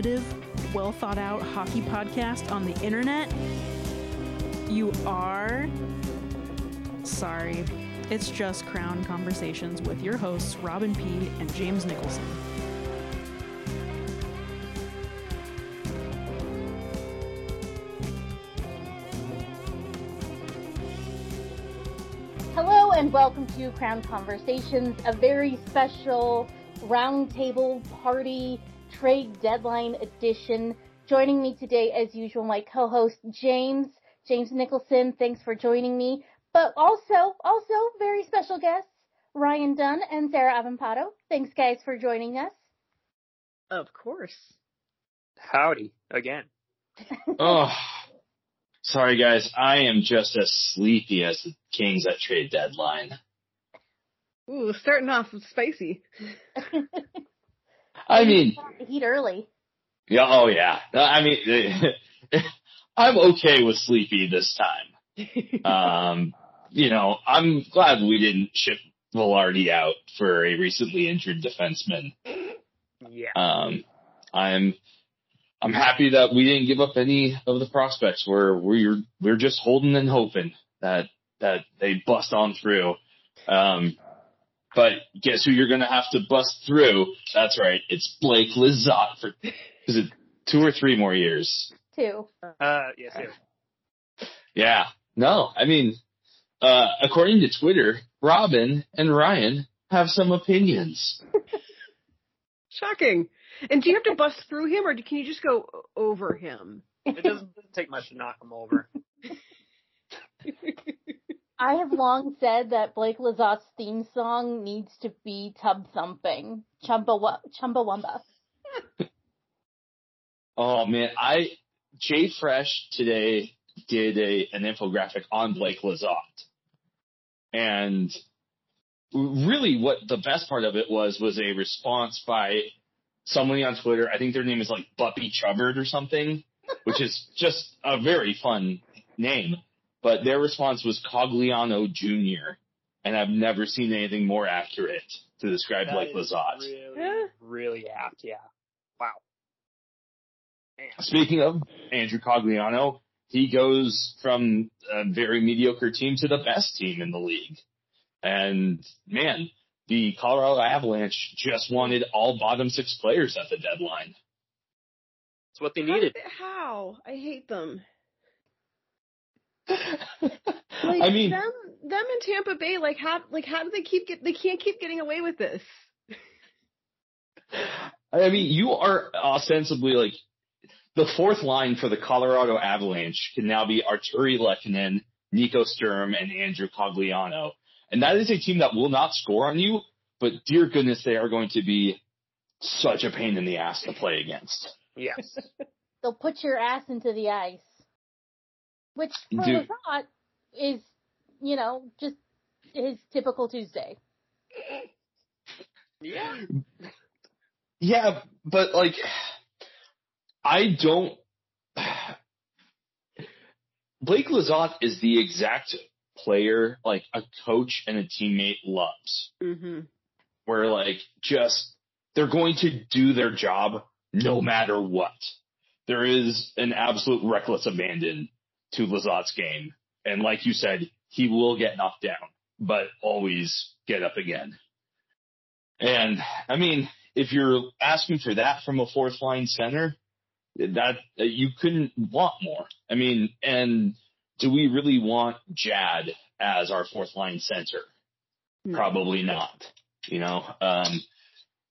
Informative, well thought out hockey podcast on the internet? You are? Sorry. It's just Crown Conversations with your hosts, Robin P. and James Nicholson. Hello and welcome to Crown Conversations, a very special roundtable party trade deadline edition. Joining me today, as usual, my co-host James, James Nicholson. Thanks for joining me. But also, also very special guests, Ryan Dunn and Sarah Avampato. Thanks guys for joining us. Of course. Howdy again. oh, sorry guys. I am just as sleepy as the Kings at trade deadline. Ooh, starting off spicy. I mean, heat early. Yeah. Oh yeah. I mean, I'm okay with sleepy this time. um, you know, I'm glad we didn't ship Vilardi out for a recently injured defenseman. Yeah. Um, I'm, I'm happy that we didn't give up any of the prospects. We're, we're, we're just holding and hoping that, that they bust on through. Um, but guess who you're going to have to bust through? That's right. It's Blake Lizotte for, is it two or three more years? Two. Uh, yes, two. Yeah. No, I mean, uh, according to Twitter, Robin and Ryan have some opinions. Shocking. And do you have to bust through him or can you just go over him? It doesn't take much to knock him over. I have long said that Blake Lizotte's theme song needs to be tub thumping. Chumba Chumbawamba. oh man, I Jay Fresh today did a an infographic on Blake Lizotte. And really what the best part of it was was a response by somebody on Twitter. I think their name is like Buppy Chubbard or something, which is just a very fun name. But their response was Cogliano Jr. And I've never seen anything more accurate to describe That Blake is Lizotte. Really, really apt. Yeah. Wow. Man. Speaking of Andrew Cogliano, he goes from a very mediocre team to the best team in the league. And man, the Colorado Avalanche just wanted all bottom six players at the deadline. It's what they needed. How? I hate them. I Like mean, them, them in Tampa Bay. Like how? Like how do they keep get? They can't keep getting away with this. I mean, you are ostensibly like the fourth line for the Colorado Avalanche can now be Artturi Lehkonen, Nico Sturm, and Andrew Cogliano. And that is a team that will not score on you, but dear goodness, they are going to be such a pain in the ass to play against. Yes. They'll put your ass into the ice. Which for Dude. Lizotte is, you know, just his typical Tuesday. yeah. Yeah, but like, I don't. Blake Lizotte is the exact player like a coach and a teammate loves. Mm-hmm. where like just they're going to do their job no matter what. There is an absolute reckless abandon to Lizotte's game. And like you said, he will get knocked down, but always get up again. And I mean, if you're asking for that from a fourth line center, that you couldn't want more. I mean, and do we really want Jad as our fourth line center? Probably not. You know, um,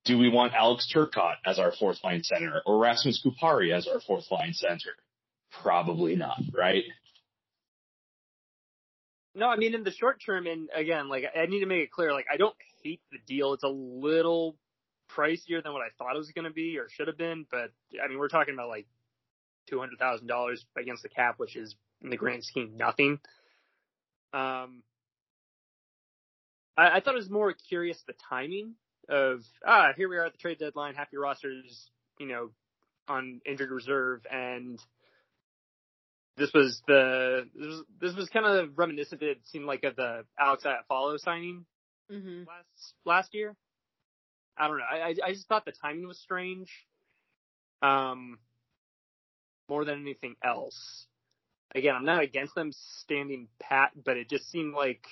do we want Alex Turcotte as our fourth line center or Rasmus Kupari as our fourth line center? Probably not, right? No, I mean in the short term, and again, like I need to make it clear, like I don't hate the deal. It's a little pricier than what I thought it was going to be or should have been. But I mean, we're talking about like two hundred thousand dollars against the cap, which is in the grand scheme nothing. Um, I, I thought it was more curious the timing of ah here we are at the trade deadline, your rosters you know on injured reserve, and this was the this was, this was kind of reminiscent. It seemed like of the Alex Iafallo signing Mm-hmm. last last year. I don't know. I I just thought the timing was strange. Um, more than anything else. Again, I'm not against them standing pat, but it just seemed like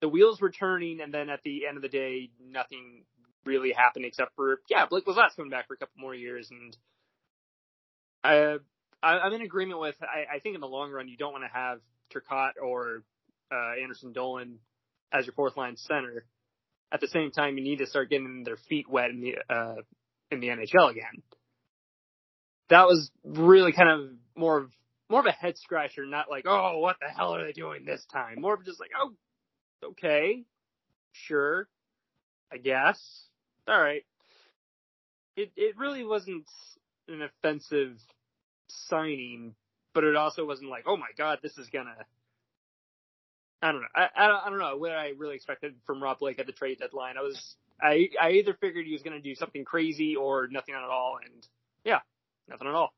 the wheels were turning, and then at the end of the day, nothing really happened except for yeah, Blake Lizotte's coming back for a couple more years, and I, I I'm in agreement with. I, I think in the long run, you don't want to have Turcotte or uh, Anderson Dolan as your fourth line center. At the same time, you need to start getting their feet wet in the uh, in the NHL again. That was really kind of more of more of a head scratcher, not like, oh, what the hell are they doing this time? More of just like, oh, okay, sure, I guess, all right. It it really wasn't an offensive signing, but it also wasn't like, oh my god, this is gonna. I don't know. I, I don't, I don't know what I really expected from Rob Blake at the trade deadline. I was I I either figured he was going to do something crazy or nothing at all, and yeah, nothing at all.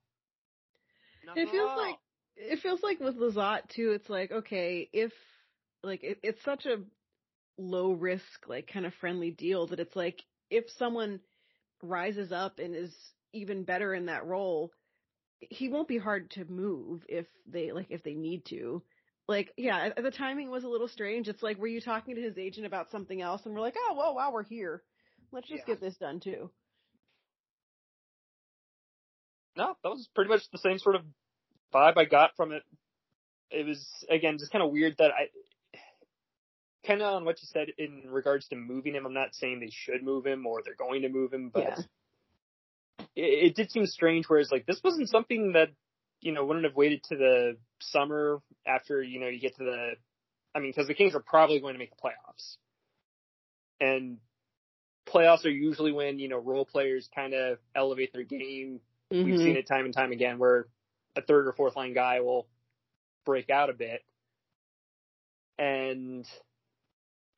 Nothing It feels all. like it feels like with Lizotte too. It's like okay, if like it, it's such a low risk, like kind of friendly deal that it's like if someone rises up and is even better in that role, he won't be hard to move if they like if they need to. Like yeah, the timing was a little strange. It's like were you talking to his agent about something else and we're like, oh well, wow, we're here. Let's just Yeah. get this done too. no, that was pretty much the same sort of vibe I got from it. It was again just kind of weird that I kind of on what you said in regards to moving him. I'm not saying they should move him or they're going to move him, but Yeah. It, it did seem strange. Whereas like this wasn't something that you know wouldn't have waited to the summer after you know you get to the. I mean, because the Kings are probably going to make the playoffs, and playoffs are usually when you know role players kind of elevate their game We've Mhm. seen it time and time again where a third or fourth line guy will break out a bit. And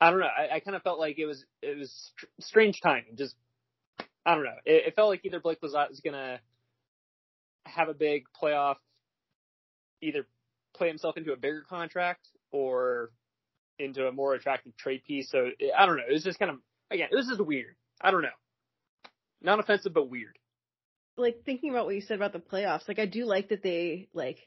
I don't know. I, I kind of felt like it was it was str- strange timing. Just I don't know. It, it felt like either Blake Lizotte uh, was gonna have a big playoff, either play himself into a bigger contract or into a more attractive trade piece. So it, I don't know. It was just kind of again. It was just weird. I don't know. Not offensive, but weird. like thinking about what you said about the playoffs, like I do like that they like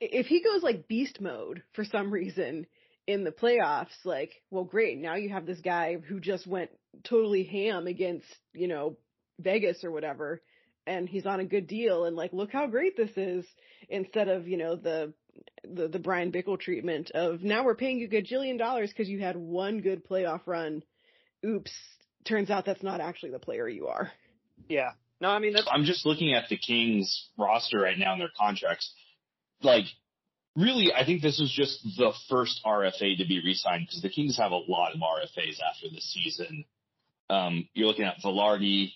if he goes like beast mode for some reason in the playoffs, like, well great, now you have this guy who just went totally ham against, you know, Vegas or whatever, and he's on a good deal and like look how great this is instead of, you know, the the the Bryan Bickell treatment of now we're paying you a gajillion dollars because you had one good playoff run. Oops, turns out that's not actually the player you are. Yeah. No, I mean that's I'm just looking at the Kings roster right now and their contracts. Like, really, I think this is just the first RFA to be re-signed because the Kings have a lot of RFAs after this season. Um, you're looking at Vilardi,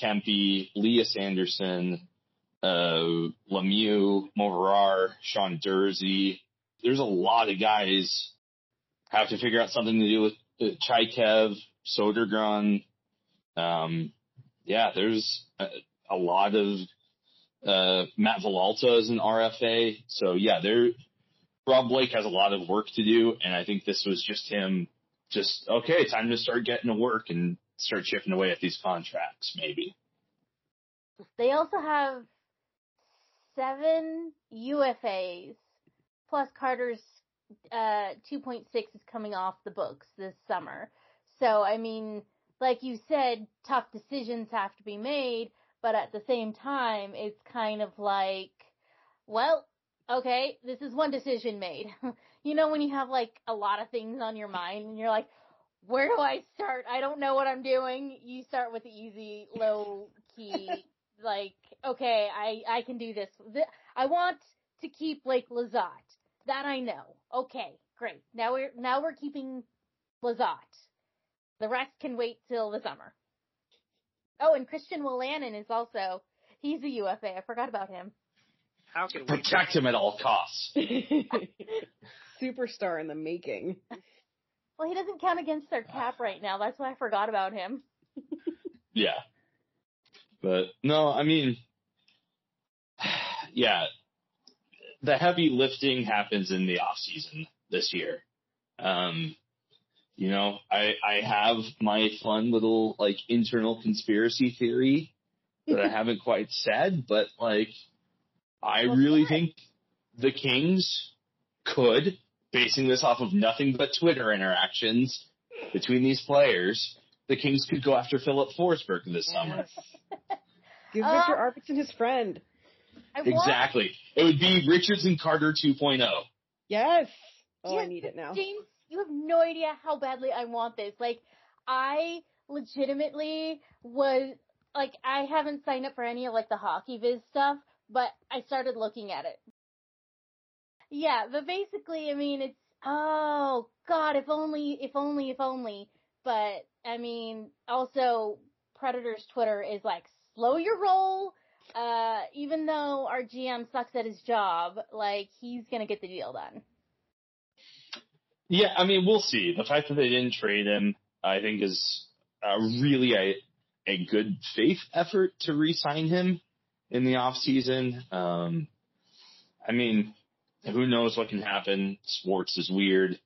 Kempe, Leah Sanderson, uh, Lemieux, Moverare, Sean Durzi. There's a lot of guys have to figure out something to do with uh, Chaikev, Sodergran. Um, yeah, there's a, a lot of uh, Matt Villalta is an RFA. So yeah, there Rob Blake has a lot of work to do, and I think this was just him. Just okay, time to start getting to work and start chipping away at these contracts, maybe. They also have seven UFAs, plus Carter's uh, 2.6 is coming off the books this summer. So, I mean, like you said, tough decisions have to be made, but at the same time, it's kind of like, well, okay, this is one decision made. you know, when you have like a lot of things on your mind and you're like, where do I start? I don't know what I'm doing. You start with the easy, low key, like, okay, I, I can do this. I want to keep Blake Lizotte. That I know. Okay, great. Now we're, now we're keeping Lizotte. The rest can wait till the summer. Oh, and Christian Wolanin is also he's a UFA. I forgot about him. How can we Protect him at all costs. Superstar in the making. Well, he doesn't count against their cap right now. That's why I forgot about him. Yeah. But no, I mean, yeah, the heavy lifting happens in the off season this year. Um, you know, I, I have my fun little like internal conspiracy theory that I haven't quite said, but like, I What's really that? think the Kings could, basing this off of nothing but Twitter interactions between these players, the Kings could go after Filip Forsberg this summer. Give Uh, Viktor Arvidsson his friend. I want- Exactly. It would be Richards and Carter oh. 2.0. Yes. Oh, I need it now. James, you have no idea how badly I want this. Like, I legitimately was, like, I haven't signed up for any of, like, the hockey viz stuff, but I started looking at it. Yeah, but basically, I mean, it's, oh, God, if only, if only, if only. But, I mean, also, Predator's Twitter is like, slow your roll. Uh, even though our GM sucks at his job, like, he's gonna get the deal done. Yeah, I mean, we'll see. The fact that they didn't trade him, I think, is uh, really a, a good faith effort to re-sign him in the off season. Um, I mean, who knows what can happen? Sports is weird.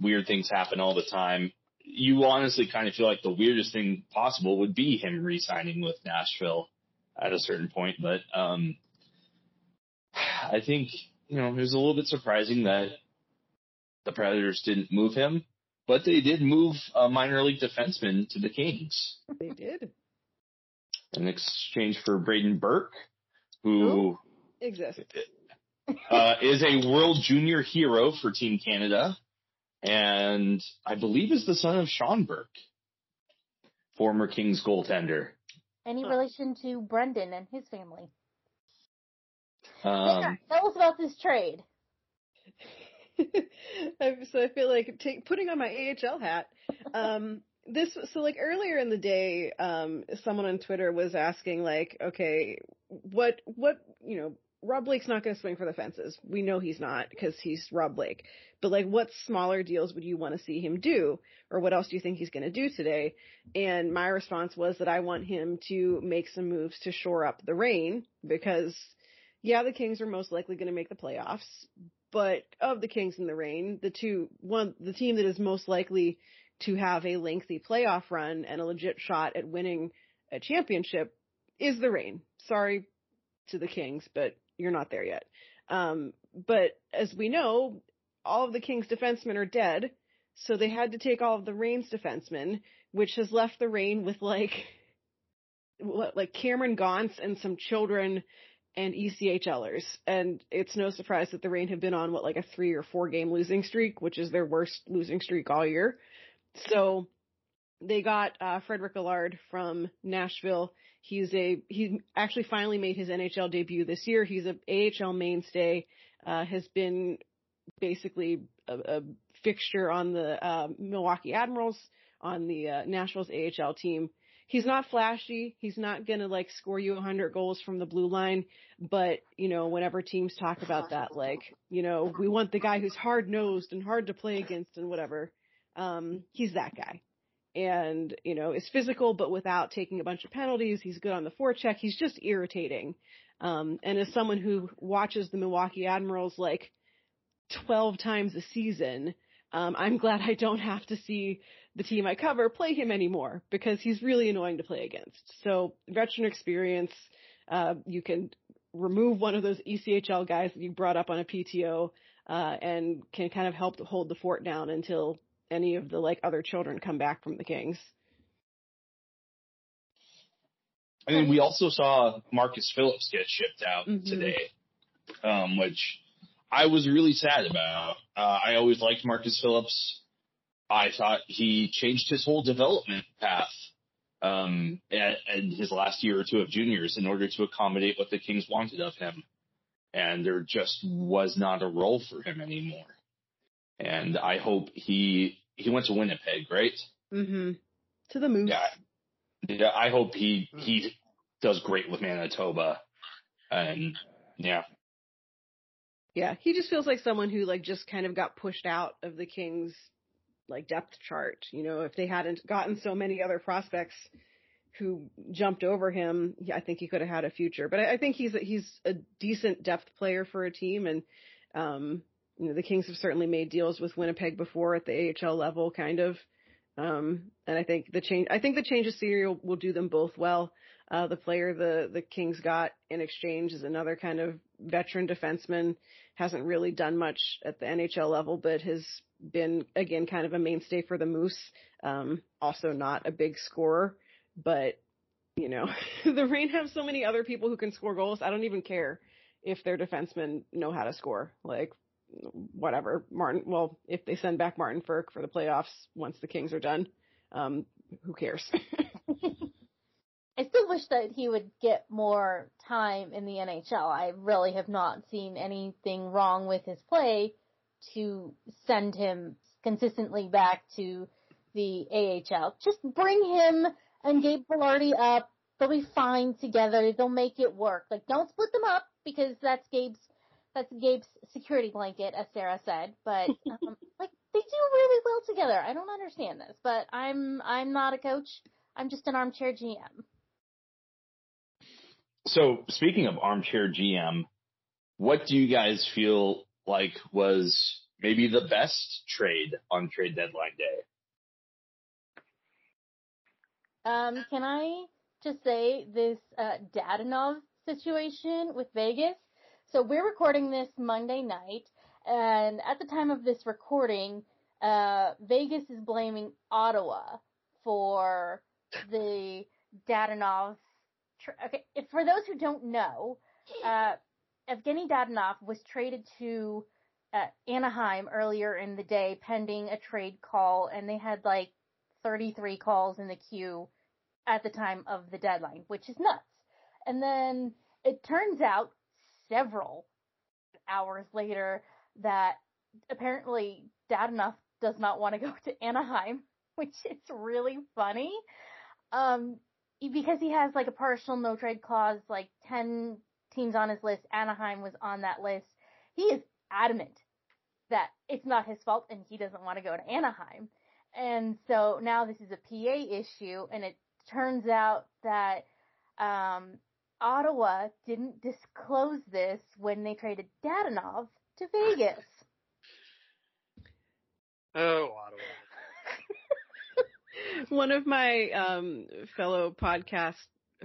Weird things happen all the time. You honestly kind of feel like the weirdest thing possible would be him re-signing with Nashville at a certain point, but um, I think you know it was a little bit surprising that the Predators didn't move him, but they did move a minor league defenseman to the Kings They did. in exchange for Brayden Burke, who Exist. uh, is a World Junior hero for Team Canada, and I believe is the son of Sean Burke, former Kings goaltender. Any relation to Brendan and his family? Um, yeah, tell us about this trade. So I feel like take, putting on my AHL hat. Um, this so like earlier in the day, um, someone on Twitter was asking like, okay, what what you know, Rob Blake's not going to swing for the fences. We know he's not because he's Rob Blake. But like, what smaller deals would you want to see him do, or what else do you think he's going to do today? And my response was that I want him to make some moves to shore up the Reign because yeah, the Kings are most likely going to make the playoffs, but of the Kings and the Reign, the two, one, the team that is most likely to have a lengthy playoff run and a legit shot at winning a championship is the Reign. Sorry to the Kings, but you're not there yet. Um, but as we know, all of the Kings defensemen are dead, so they had to take all of the Reign's defensemen, which has left the Reign with like, like Cameron Gaunce and some children and ECHLers. And it's no surprise that the Reign have been on what like a three or four game losing streak, which is their worst losing streak all year. So they got uh, Frederic Allard from Nashville. He's a he actually finally made his NHL debut this year. He's a AHL mainstay. Uh, has been basically a, a fixture on the uh, Milwaukee Admirals on the uh, Nashville's AHL team. He's not flashy. He's not gonna like score you 100 goals from the blue line, but you know, whenever teams talk about that, like, you know, we want the guy who's hard nosed and hard to play against and whatever. Um, he's that guy. And, you know, is physical, but without taking a bunch of penalties. He's good on the forecheck. He's just irritating. Um, and as someone who watches the Milwaukee Admirals like 12 times a season, um, I'm glad I don't have to see the team I cover play him anymore because he's really annoying to play against. So veteran experience, uh, you can remove one of those ECHL guys that you brought up on a PTO, uh, and can kind of help to hold the fort down until any of the like other children come back from the Kings. I mean, we also saw Marcus Phillips get shipped out Mhm. today, um, which I was really sad about. Uh, I always liked Marcus Phillips. I thought he changed his whole development path um, at, at his last year or two of juniors in order to accommodate what the Kings wanted of him. And there just was not a role for him anymore. And I hope he he went to Winnipeg, right? Mm-hmm. To the Moose. Yeah. yeah, I hope he he does great with Manitoba, and yeah, Yeah, he just feels like someone who like just kind of got pushed out of the Kings like depth chart. You know, if they hadn't gotten so many other prospects who jumped over him, I think he could have had a future. But I, I think he's a, he's a decent depth player for a team, and um, you know, the Kings have certainly made deals with Winnipeg before at the AHL level, kind of. Um, and I think the change, I think the change of scenery will, will do them both well. Uh, the player the, the Kings got in exchange is another kind of veteran defenseman, hasn't really done much at the NHL level, but has been again kind of a mainstay for the Moose. Um, also not a big scorer, but you know, the Reign have so many other people who can score goals. I don't even care if their defensemen know how to score. Like, whatever, Martin. Well, if they send back Martin Frk for the playoffs once the Kings are done, um, who cares? I still wish that he would get more time in the NHL. I really have not seen anything wrong with his play to send him consistently back to the AHL. Just bring him and Gabe Vilardi up. They'll be fine together. They'll make it work. Like, don't split them up because that's Gabe's that's Gabe's security blanket, as Sarah said. But um, like, they do really well together. I don't understand this, but I'm I'm not a coach. I'm just an armchair GM. So speaking of armchair GM, what do you guys feel like was maybe the best trade on trade deadline day? Um, can I just say this uh, Dadonov situation with Vegas? So we're recording this Monday night, and at the time of this recording, uh, Vegas is blaming Ottawa for the Dadonov. Okay, if, for those who don't know, uh, Evgeny Dadonov was traded to uh, Anaheim earlier in the day pending a trade call, and they had like 33 calls in the queue at the time of the deadline, which is nuts. And then it turns out several hours later that apparently Dadonov does not want to go to Anaheim, which is really funny. Um, because he has like a partial no trade clause, like 10 teams on his list, Anaheim was on that list. He is adamant that it's not his fault and he doesn't want to go to Anaheim. And so now this is a PA issue and it turns out that um, Ottawa didn't disclose this when they traded Dadonov to Vegas. Oh, Ottawa. One of my um, fellow podcast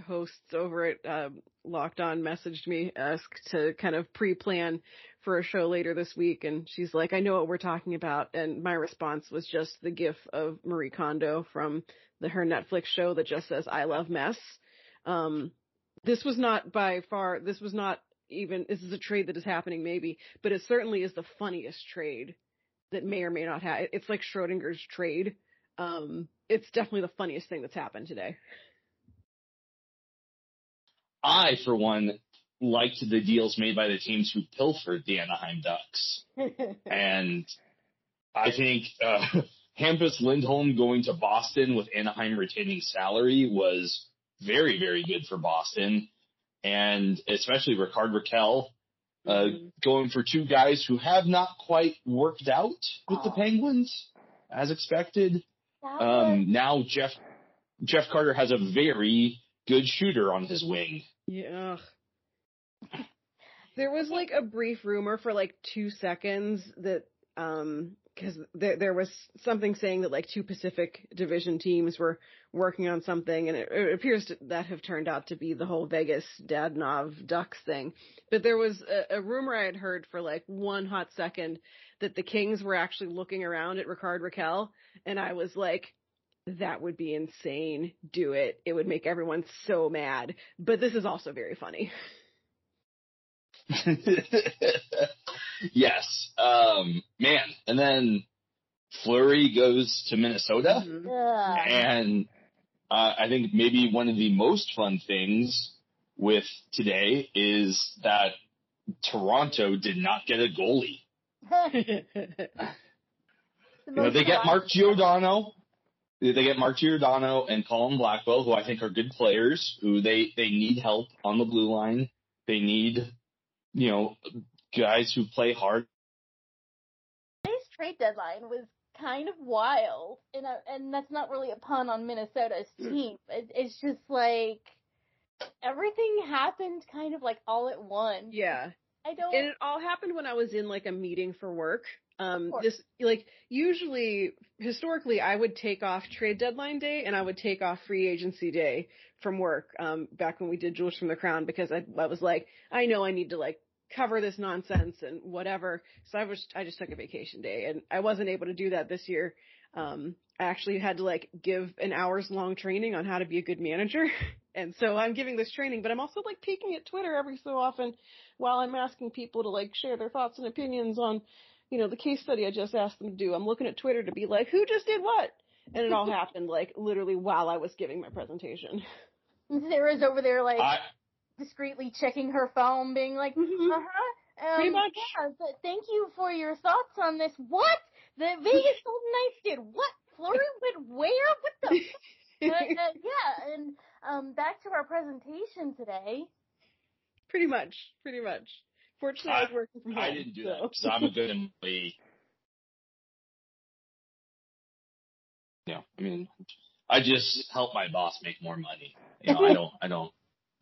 hosts over at um, Locked On messaged me asked to kind of pre-plan for a show later this week, and she's like, "I know what we're talking about," and my response was just the gif of Marie Kondo from the her Netflix show that just says "I love mess." Um, this was not by far. This was not even. This is a trade that is happening, maybe, but it certainly is the funniest trade that may or may not have. It's like Schrodinger's trade. Um, it's definitely the funniest thing that's happened today. I, for one, liked the deals made by the teams who pilfered the Anaheim Ducks. and I think uh, Hampus Lindholm going to Boston with Anaheim retaining salary was very, very good for Boston. And especially Rickard Rakell uh, mm-hmm. going for two guys who have not quite worked out with the Penguins as expected. Um, now Jeff Jeff Carter has a very good shooter on his wing. Yeah. There was like a brief rumor for like two seconds that um because there there was something saying that like two Pacific Division teams were working on something, and it, it appears to, that have turned out to be the whole Vegas Dadonov Ducks thing. But there was a, a rumor I had heard for like one hot second that the Kings were actually looking around at Rickard Rakell, and I was like, that would be insane. Do it. It would make everyone so mad. But this is also very funny. yes. Um, man. And then Fleury goes to Minnesota. Mm-hmm. And uh, I think maybe one of the most fun things with today is that Toronto did not get a goalie. you know, they get Mark Giordano, They get Mark Giordano and Colin Blackwell, who I think are good players, who they, they need help on the blue line. They need, you know, guys who play hard. Today's trade deadline was kind of wild, and uh, and that's not really a pun on Minnesota's team. It, it's just like everything happened kind of like all at once. Yeah. I don't. And it all happened when I was in like a meeting for work. Um, this, like, usually, historically, I would take off trade deadline day and I would take off free agency day from work, um, back when we did Jewels from the Crown because I, I was like, I know I need to like cover this nonsense and whatever. So I was, I just took a vacation day and I wasn't able to do that this year. Um, I actually had to like give an hours long training on how to be a good manager. And so I'm giving this training, but I'm also like peeking at Twitter every so often while I'm asking people to like share their thoughts and opinions on, you know, the case study I just asked them to do. I'm looking at Twitter to be like, who just did what? And it all happened like literally while I was giving my presentation. Sarah's over there like I, discreetly checking her phone, being like, Mhm. uh huh. Um, Pretty much. Yeah, but thank you for your thoughts on this. What? The Vegas Golden Knights did what? Fleury went where? What the? uh, uh, yeah, and um, back to our presentation today. pretty much, pretty much. Fortunately, I, was working from home. I didn't do that because I'm a good employee. Yeah, I mean, I just help my boss make more money. You know, I don't, I don't,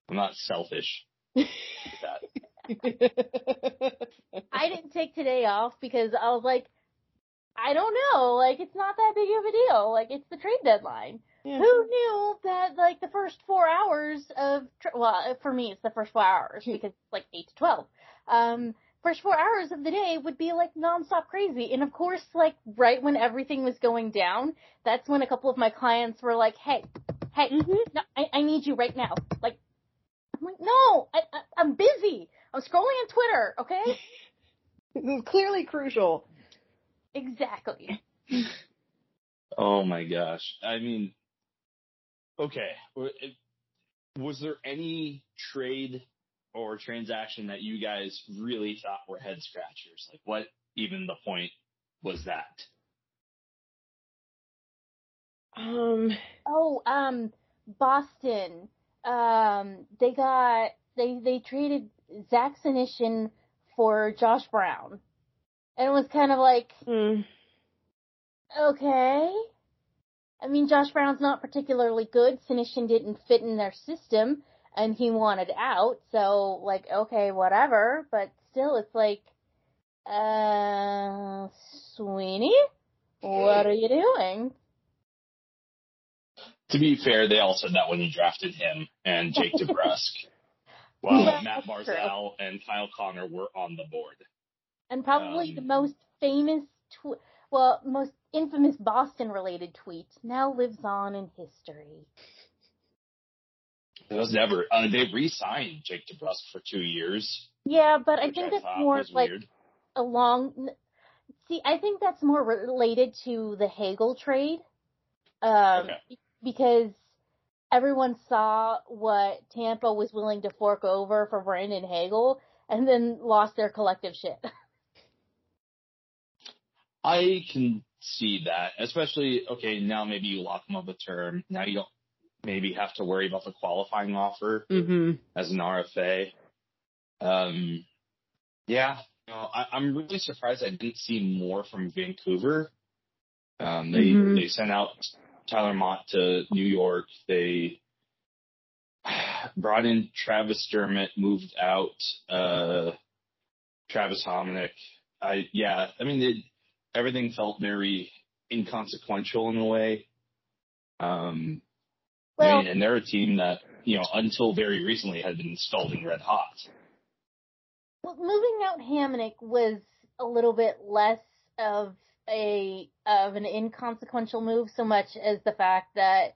I'm not selfish. Like that. I didn't take today off because I was like, I don't know, like it's not that big of a deal. Like it's the trade deadline. Yeah. Who knew that like the first four hours of tra- well for me it's the first four hours because it's like eight to twelve. Um, first four hours of the day would be like nonstop crazy, and of course like right when everything was going down, that's when a couple of my clients were like, "Hey, hey, no, I, I need you right now." Like, I'm like, "No, I, I, I'm busy. I'm scrolling on Twitter." Okay, This is clearly crucial. Exactly. Oh my gosh. I mean, okay. Was there any trade or transaction that you guys really thought were head scratchers? Like what even the point was that? Um, Oh, um, Boston. Um, they got they they traded Zach Senyshyn for Josh Brown, and it was kind of like, mm, okay. I mean, Josh Brown's not particularly good. Senyshyn didn't fit in their system, and he wanted out. So, like, okay, whatever. But still, it's like, uh, Sweeney, what are you doing? To be fair, they all said that when they drafted him and Jake DeBrusk. While Matt that's. Barzal and Kyle Connor were on the board. And probably the Um, most famous, tw- well, most infamous Boston-related tweet now lives on in history. It was never. Uh, they re-signed Jake DeBrusk for two years, Yeah, but I think I that's more like weird. a long. See, I think that's more related to the Hagel trade, um, Okay. because everyone saw what Tampa was willing to fork over for Brandon Hagel, and then lost their collective shit. I can see that, especially okay. Now maybe you lock them up a term. Now you don't maybe have to worry about the qualifying offer mm-hmm. as an RFA. Um, yeah, you know, I, I'm really surprised I didn't see more from Vancouver. Um, they Mhm. they sent out Tyler Motte to New York. They brought in Travis Dermott, moved out uh, Travis Hamonic. I yeah, I mean it, everything felt very inconsequential in a way. Um, I mean, and they're a team that you know until very recently had been scalding red hot. Well, moving out Hamonic was a little bit less of a of an inconsequential move, so much as the fact that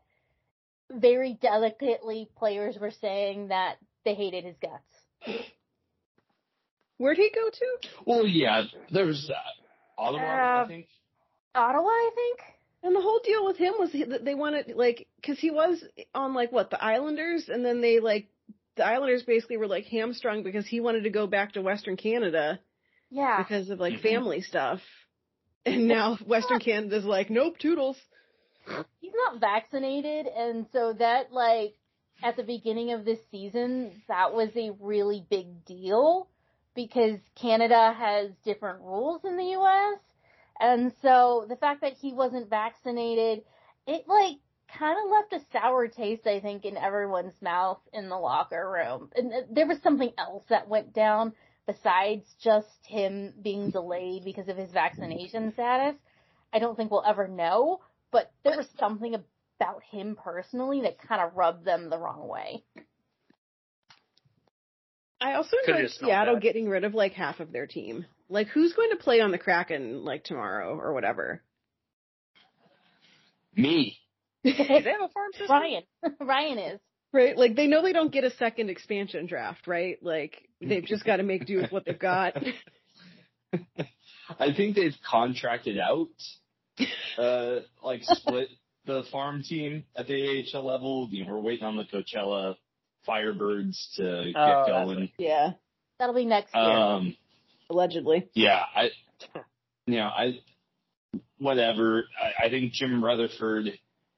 very delicately players were saying that they hated his guts. Where'd he go to? Well, yeah, there's that. Ottawa, Uh, I think. Ottawa, I think. And the whole deal with him was that they wanted like because he was on like what the Islanders, and then they like the Islanders basically were like hamstrung because he wanted to go back to Western Canada Yeah. because of like Mhm. family stuff, and now Western Canada's like nope, toodles. he's not vaccinated, and so that like at the beginning of this season, that was a really big deal because Canada has different rules in the US. And so the fact that he wasn't vaccinated, it like kind of left a sour taste, I think, in everyone's mouth in the locker room. And there was something else that went down besides just him being delayed because of his vaccination status. I don't think we'll ever know, but there was something about him personally that kind of rubbed them the wrong way. I also enjoyed Seattle getting rid of like half of their team. Like, who's going to play on the Kraken like tomorrow or whatever? Me. Do they have a farm system? Ryan. Ryan is. Right? Like, they know they don't get a second expansion draft, right? Like, they've just got to make do with what they've got. I think they've contracted out, uh, like split the farm team at the AHL level. You know, we're waiting on the Coachella Firebirds to get Oh, that's going. yeah. That'll be next year. Um, Allegedly. yeah, I, you know, I, whatever. I, I think Jim Rutherford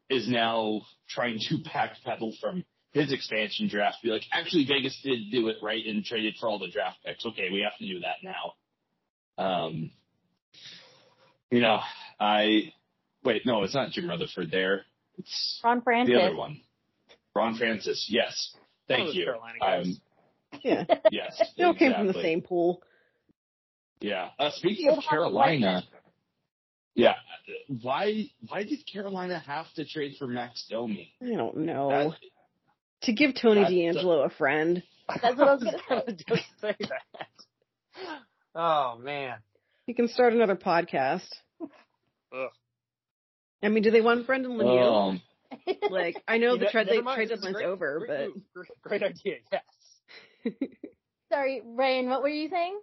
is now trying to pack backpedal from his expansion draft. Be like, actually, Vegas did do it right and traded for all the draft picks. Okay, we have to do that now. Um, you know, I wait. No, it's not Jim Rutherford. There, it's Ron Francis. the other one. Ron Francis. Yes. One Thank those you. Carolina guys. Yeah. yes. They all came from the same pool. Yeah. Uh, speaking of Carolina, yeah, why why did Carolina have to trade for Max Domi? I don't know. That- to give Tony that- D'Angelo a friend. That's what I was gonna say. I was say that. Oh man. He can start another podcast. Ugh. I mean, do they want Brendan Lemieux? Um, like, I know the Ne- trade, they, mind, trade this deadline's over, great but move. Great, great idea. Yes. Sorry, Ryan, what were you saying?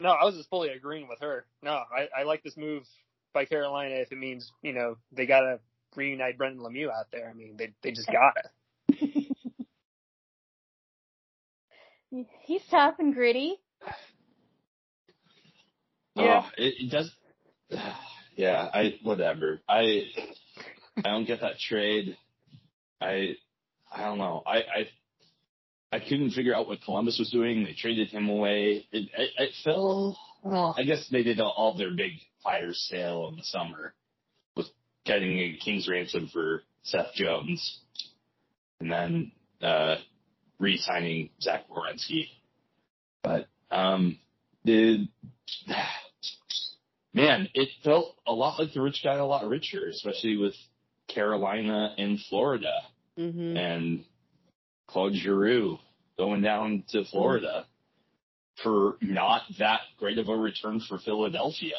No, I was just fully agreeing with her. No, I, I like this move by Carolina if it means, you know, they gotta reunite Brendan Lemieux out there. I mean, they they just gotta. He's tough and gritty. Oh, yeah. oh, it, it does. Yeah, I whatever. I I don't get that trade. I I don't know. I I I couldn't figure out what Columbus was doing. They traded him away. It it, it fell. Well, I guess they did all, all their big fire sale in the summer with getting a king's ransom for Seth Jones, and then uh, re-signing Zach Werenski. But um, the man, it felt a lot like the rich got a lot richer, especially with Carolina and Florida hmm and Claude Giroux going down to Florida for not that great of a return for Philadelphia.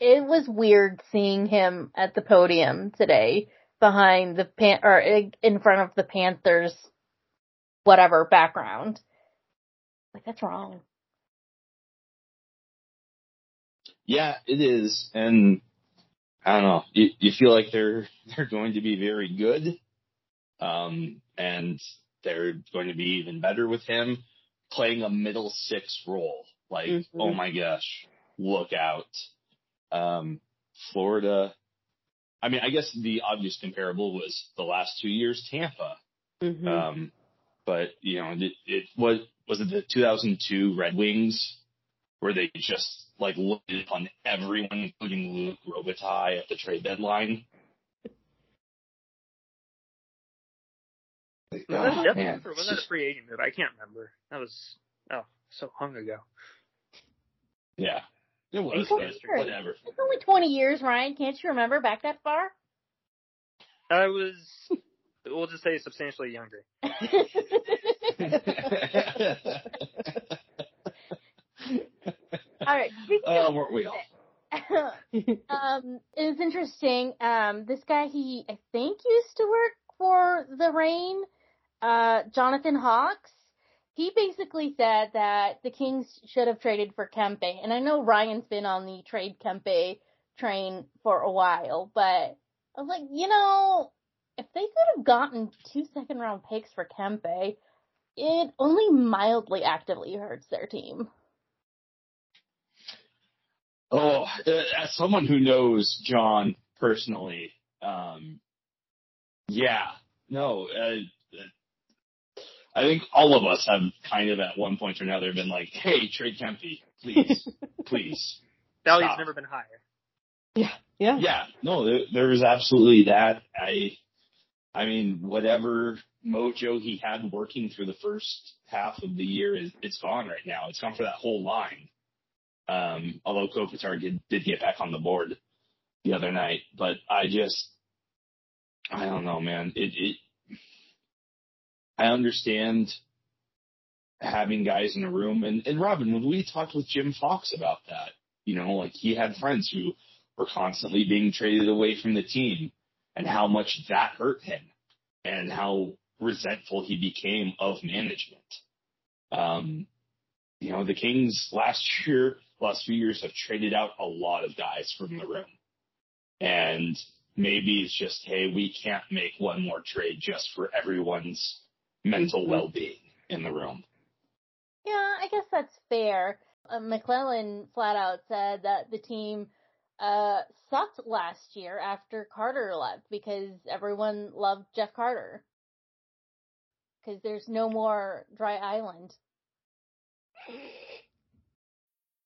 It was weird seeing him at the podium today behind the pan or in front of the Panthers whatever background. Like that's wrong. Yeah, it is, and I don't know. You, you feel like they're they're going to be very good, um, and they're going to be even better with him playing a middle six role. Like, Mhm. oh my gosh, look out! Um, Florida. I mean, I guess the obvious comparable was the last two years, Tampa. hmm Um, but you know, it, it was was it the 2002 Red Wings where they just like loaded on everyone, including Luc Robitaille at the trade deadline. Like, Was oh, that, a man, or was that a free agent move? I can't remember. That was oh so long ago. yeah, it was. It's whatever. It's only 20 years, Ryan. Can't you remember back that far? I was we'll just say substantially younger. All right. Speaking oh, of weren't we all? um, it was interesting. Um, this guy, he I think used to work for the Reign, uh, Jonathan Hawks. He basically said that the Kings should have traded for Kempe, and I know Ryan's been on the trade Kempe train for a while, but I was like, you know, if they could have gotten two second round picks for Kempe, it only mildly actively hurts their team. Oh, as someone who knows John personally, um, yeah, no, uh, I think all of us have kind of at one point or another been like, "Hey, trade Kempy, please, please." Value's Stop. never been higher. Yeah. Yeah. Yeah, no, there, there was absolutely that. I, I mean, whatever mojo he had working through the first half of the year is it's gone right now. It's gone for that whole line. Um, although Kopitar did, did get back on the board the other night, but I just, I don't know, man. It, it, I understand having guys in a room and, and Robin, when we talked with Jim Fox about that, you know, like he had friends who were constantly being traded away from the team and how much that hurt him and how resentful he became of management. Um, you know, the Kings last year, last few years have traded out a lot of guys from the room. And maybe it's just, hey, we can't make one more trade just for everyone's mental Mhm. well-being in the room. Yeah, I guess that's fair. Uh, McLellan flat out said that the team uh, sucked last year after Carter left because everyone loved Jeff Carter. Because there's no more Dry Island.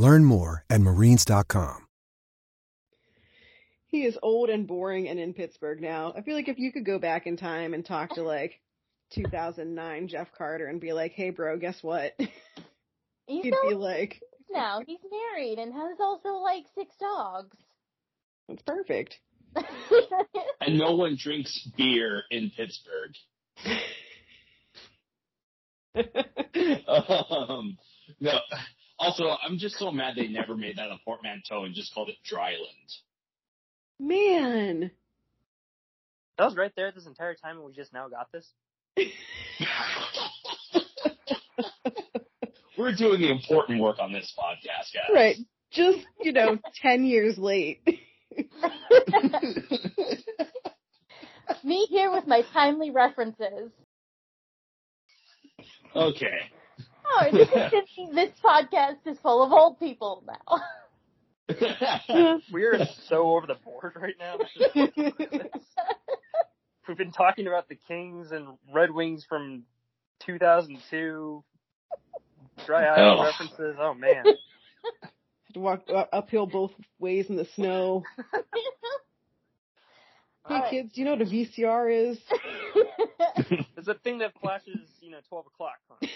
Learn more at marines.com. He is old and boring and in Pittsburgh now. I feel like if you could go back in time and talk to like 2009 Jeff Carter and be like, "Hey, bro, guess what?" He's He'd be like, now. He's married and has also like six dogs. "That's perfect." And no one drinks beer in Pittsburgh. um, no. Also, I'm just so mad they never made that a portmanteau and just called it Dryland. Man, That was right there this entire time, and we just now got this. We're doing the important work on this podcast, guys. right? Just you know, ten years late. Me here with my timely references. okay. Oh, this, is, this podcast is full of old people now. We are so over the board right now. We've been talking about the Kings and Red Wings from 2002. Dry Island Oh. references. Oh man. Had to walk uphill both ways in the snow. Hey Alright. kids, do you know what a VCR is? It's a thing that flashes, you know, 12 o'clock. Huh?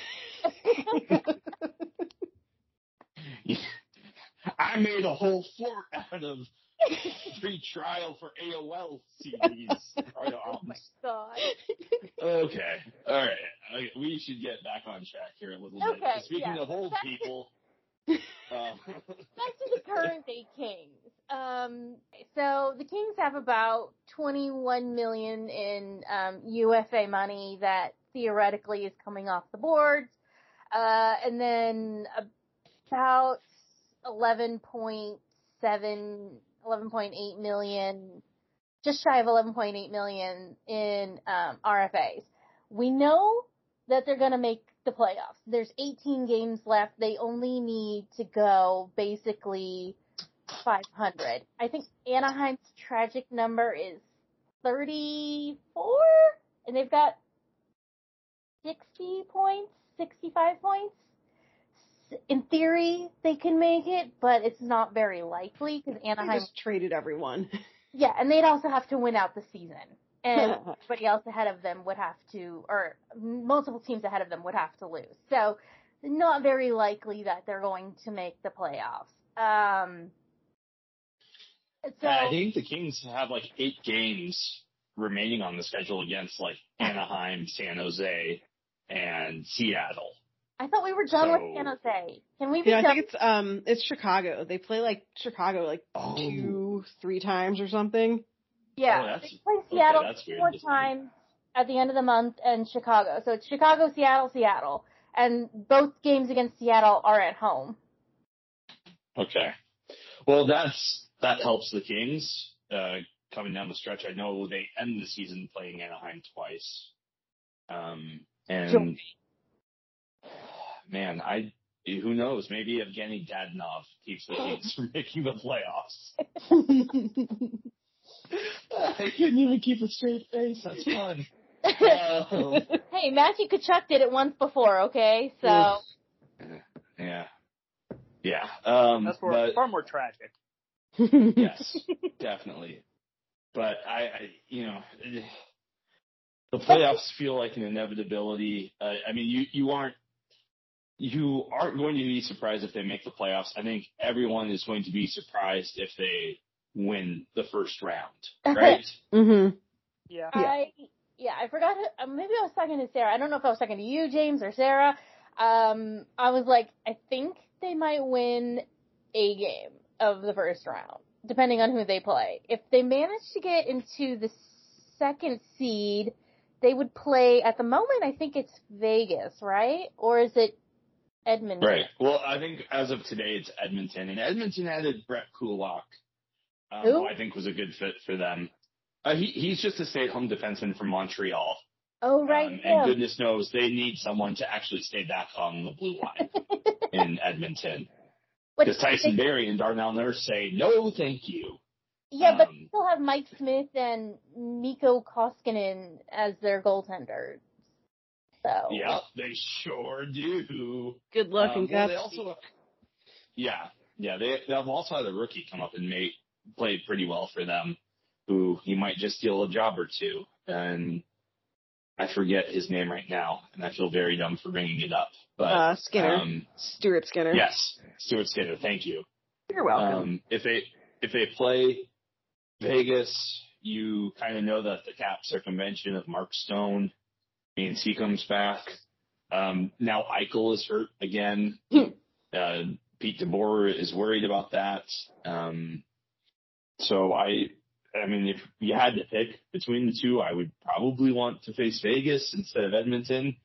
I made a whole fort out of free trial for AOL CDs. oh my god. Okay. All right. We should get back on track here a little bit. Speaking yeah. of old people, um, Back to the current day Kings. Um, so the Kings have about 21 million in um, UFA money that theoretically is coming off the boards, uh, and then about 11.7, 11.8 million, just shy of 11.8 million in um, RFAs. We know that they're going to make the playoffs. There's 18 games left. They only need to go basically 500. I think Anaheim's tragic number is 34, and they've got 60 points, 65 points. in theory they can make it, but it's not very likely because They Anaheim. just traded everyone. Yeah, and they'd also have to win out the season, and everybody else ahead of them would have to, or multiple teams ahead of them would have to lose. So, not very likely that they're going to make the playoffs. Um. So I think the Kings have like eight games remaining on the schedule against like Anaheim, San Jose, and Seattle. I thought we were done So- with San Jose. Can we be Yeah, I think it's um it's Chicago. They play like Chicago like Oh. two, three times or something. Yeah, Oh, they play Seattle that's weird. four times at the end of the month and Chicago. So it's Chicago, Seattle, Seattle. And both games against Seattle are at home. Okay. Well, that's that helps the Kings uh, coming down the stretch. I know they end the season playing Anaheim twice, um, and man, I who knows? Maybe Evgeny Dadonov keeps the Kings from making the playoffs. I couldn't even keep a straight face. That's fun. Oh. hey, Matthew Tkachuk did it once before, okay? So yeah, yeah. Um, That's far, but far more tragic. yes, definitely. But I, I, you know, the playoffs feel like an inevitability. Uh, I mean, you you aren't you aren't going to be surprised if they make the playoffs. I think everyone is going to be surprised if they win the first round, right? mm-hmm. Yeah. I yeah, I forgot. who- uh, Maybe I was talking to Sarah. I don't know if I was talking to you, James, or Sarah. Um, I was like, I think they might win a game of the first round, depending on who they play. If they manage to get into the second seed, they would play. At the moment, I think it's Vegas, right? Or is it Edmonton? Right. Well, I think as of today, it's Edmonton, and Edmonton added Brett Kulak, Who? who I think was a good fit for them. Uh, he he's just a stay-at-home defenseman from Montreal. Oh, right. Um, and goodness knows they need someone to actually stay back on the blue line in Edmonton. Because Tyson they- Barrie and Darnell Nurse say, no, thank you. Yeah, but Um, they still have Mike Smith and Mikko Koskinen as their goaltenders. So Yeah, they sure do. Good luck Um, and well, they Godspeed. also, yeah, yeah, they, they've also had a rookie come up and make, played pretty well for them, who he might just steal a job or two. And I forget his name right now, and I feel very dumb for bringing it up. But uh, Skinner, um, Stuart Skinner. yes, Stuart Skinner, thank you. you're welcome. Um, if they if they play Vegas, you kind of know that the cap circumvention of Mark Stone means he comes back. Um, now Eichel is hurt again. uh, Pete DeBoer is worried about that. Um, so I, I mean, if you had to pick between the two, I would probably want to face Vegas instead of Edmonton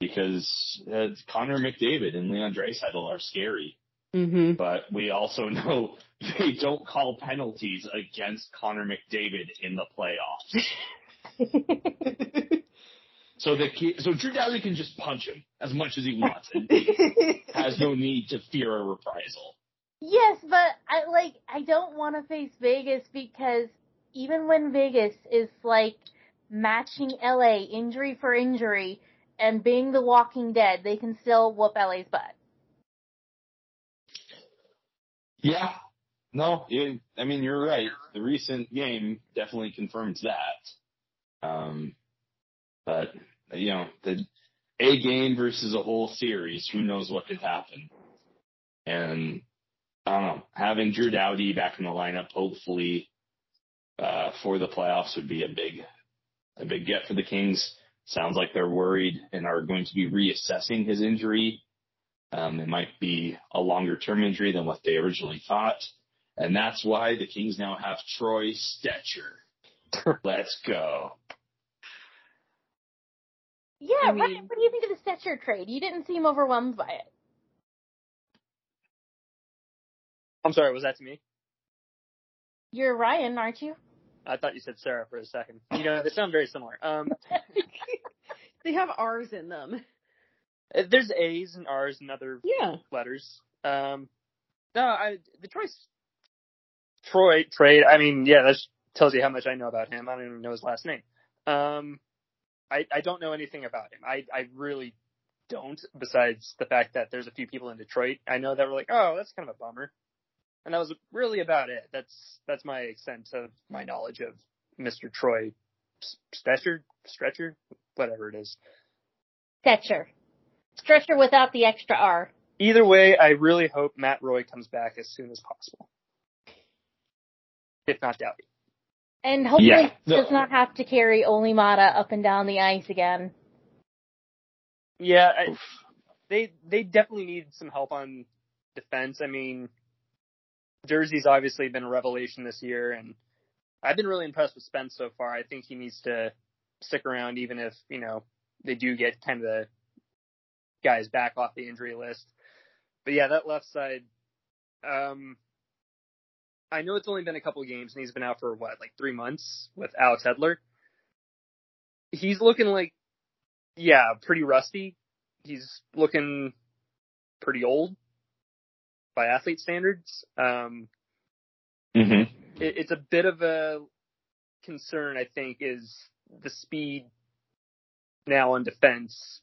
because uh, Connor McDavid and Leon Draisaitl are scary hmm but we also know they don't call penalties against Connor McDavid in the playoffs. So the key, so Drew Doughty can just punch him as much as he wants and has no need to fear a reprisal. Yes, but I like I don't want to face Vegas because even when Vegas is like matching LA injury for injury and being the Walking Dead, they can still whoop LA's butt. Yeah. No, I mean you're right. The recent game definitely confirms that. Um, but you know the a game versus a whole series, who knows what could happen? And I don't know. Having Drew Doughty back in the lineup, hopefully, uh, for the playoffs would be a big, a big get for the Kings. Sounds like they're worried and are going to be reassessing his injury. Um, it might be a longer term injury than what they originally thought. And that's why the Kings now have Troy Stecher. Let's go. Yeah, I right. mean- What do you think of the Stecher trade? You didn't seem overwhelmed by it. I'm sorry, was that to me? You're Ryan, aren't you? I thought you said Sarah for a second. You know, they sound very similar. Um, they have R's in them. there's A's and R's and other Yeah. letters. Um, no, I the choice Troy trade. I mean, yeah, that tells you how much I know about him. I don't even know his last name. Um, I I don't know anything about him. I I really don't. Besides the fact that there's a few people in Detroit I know that were like, "Oh, that's kind of a bummer," and that was really about it. That's that's my extent of my knowledge of Mr. Troy Stecher, Stretcher, whatever it is. Stecher. Stretcher without the extra R. Either way, I really hope Matt Roy comes back as soon as possible. If not Doughty. And hopefully Yeah. does not have to carry Olli Maatta up and down the ice again. Yeah, I, they they definitely need some help on defense. I mean, Durzi's obviously been a revelation this year, and I've been really impressed with Spence so far. I think he needs to stick around, even if you know they do get kind of the guys back off the injury list. But yeah, that left side. Um, I know it's only been a couple games, and he's been out for what, like three months with Alex Edler. He's looking like yeah, pretty rusty. He's looking pretty old by athlete standards. Um, Mm-hmm. it, it's a bit of a concern, I think, is the speed now on defense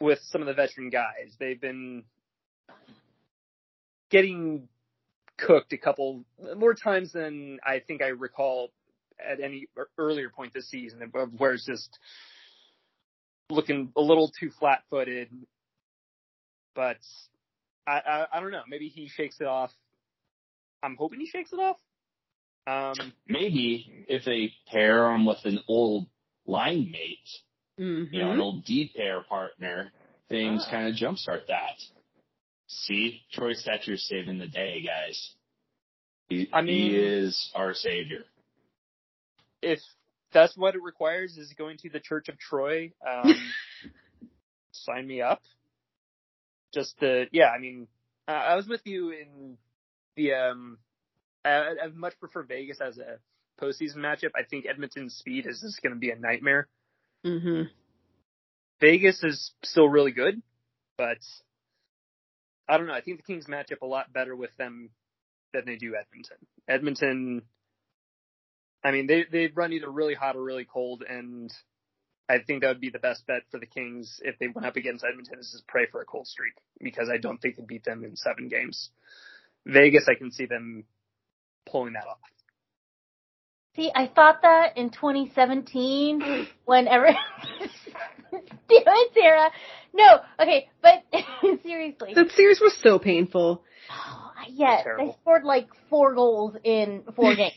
with some of the veteran guys. They've been getting cooked a couple more times than I think I recall at any earlier point this season, of where it's just looking a little too flat footed. But I, I I don't know. Maybe he shakes it off. I'm hoping he shakes it off. Um, Maybe if they pair him with an old line mate, Mm-hmm. you know, an old D pair partner, things Ah. kind of jumpstart that. See, Troy Stecher's saving the day, guys. He, I mean- he is our savior. if that's what it requires is going to the Church of Troy, um, sign me up. Just to, yeah, I mean, uh, I was with you in the, um, I, I much prefer Vegas as a postseason matchup. I think Edmonton's speed is just going to be a nightmare. Mm-hmm. Vegas is still really good, but I don't know. I think the Kings match up a lot better with them than they do Edmonton. Edmonton, I mean, they they run either really hot or really cold, and I think that would be the best bet for the Kings if they went up against Edmonton is just pray for a cold streak because I don't think they beat them in seven games. Vegas, I can see them pulling that off. See, I thought that in 2017 when every Damn it, Sarah. No, okay, but seriously. That series was so painful. Oh, yes, they scored like four goals in four games.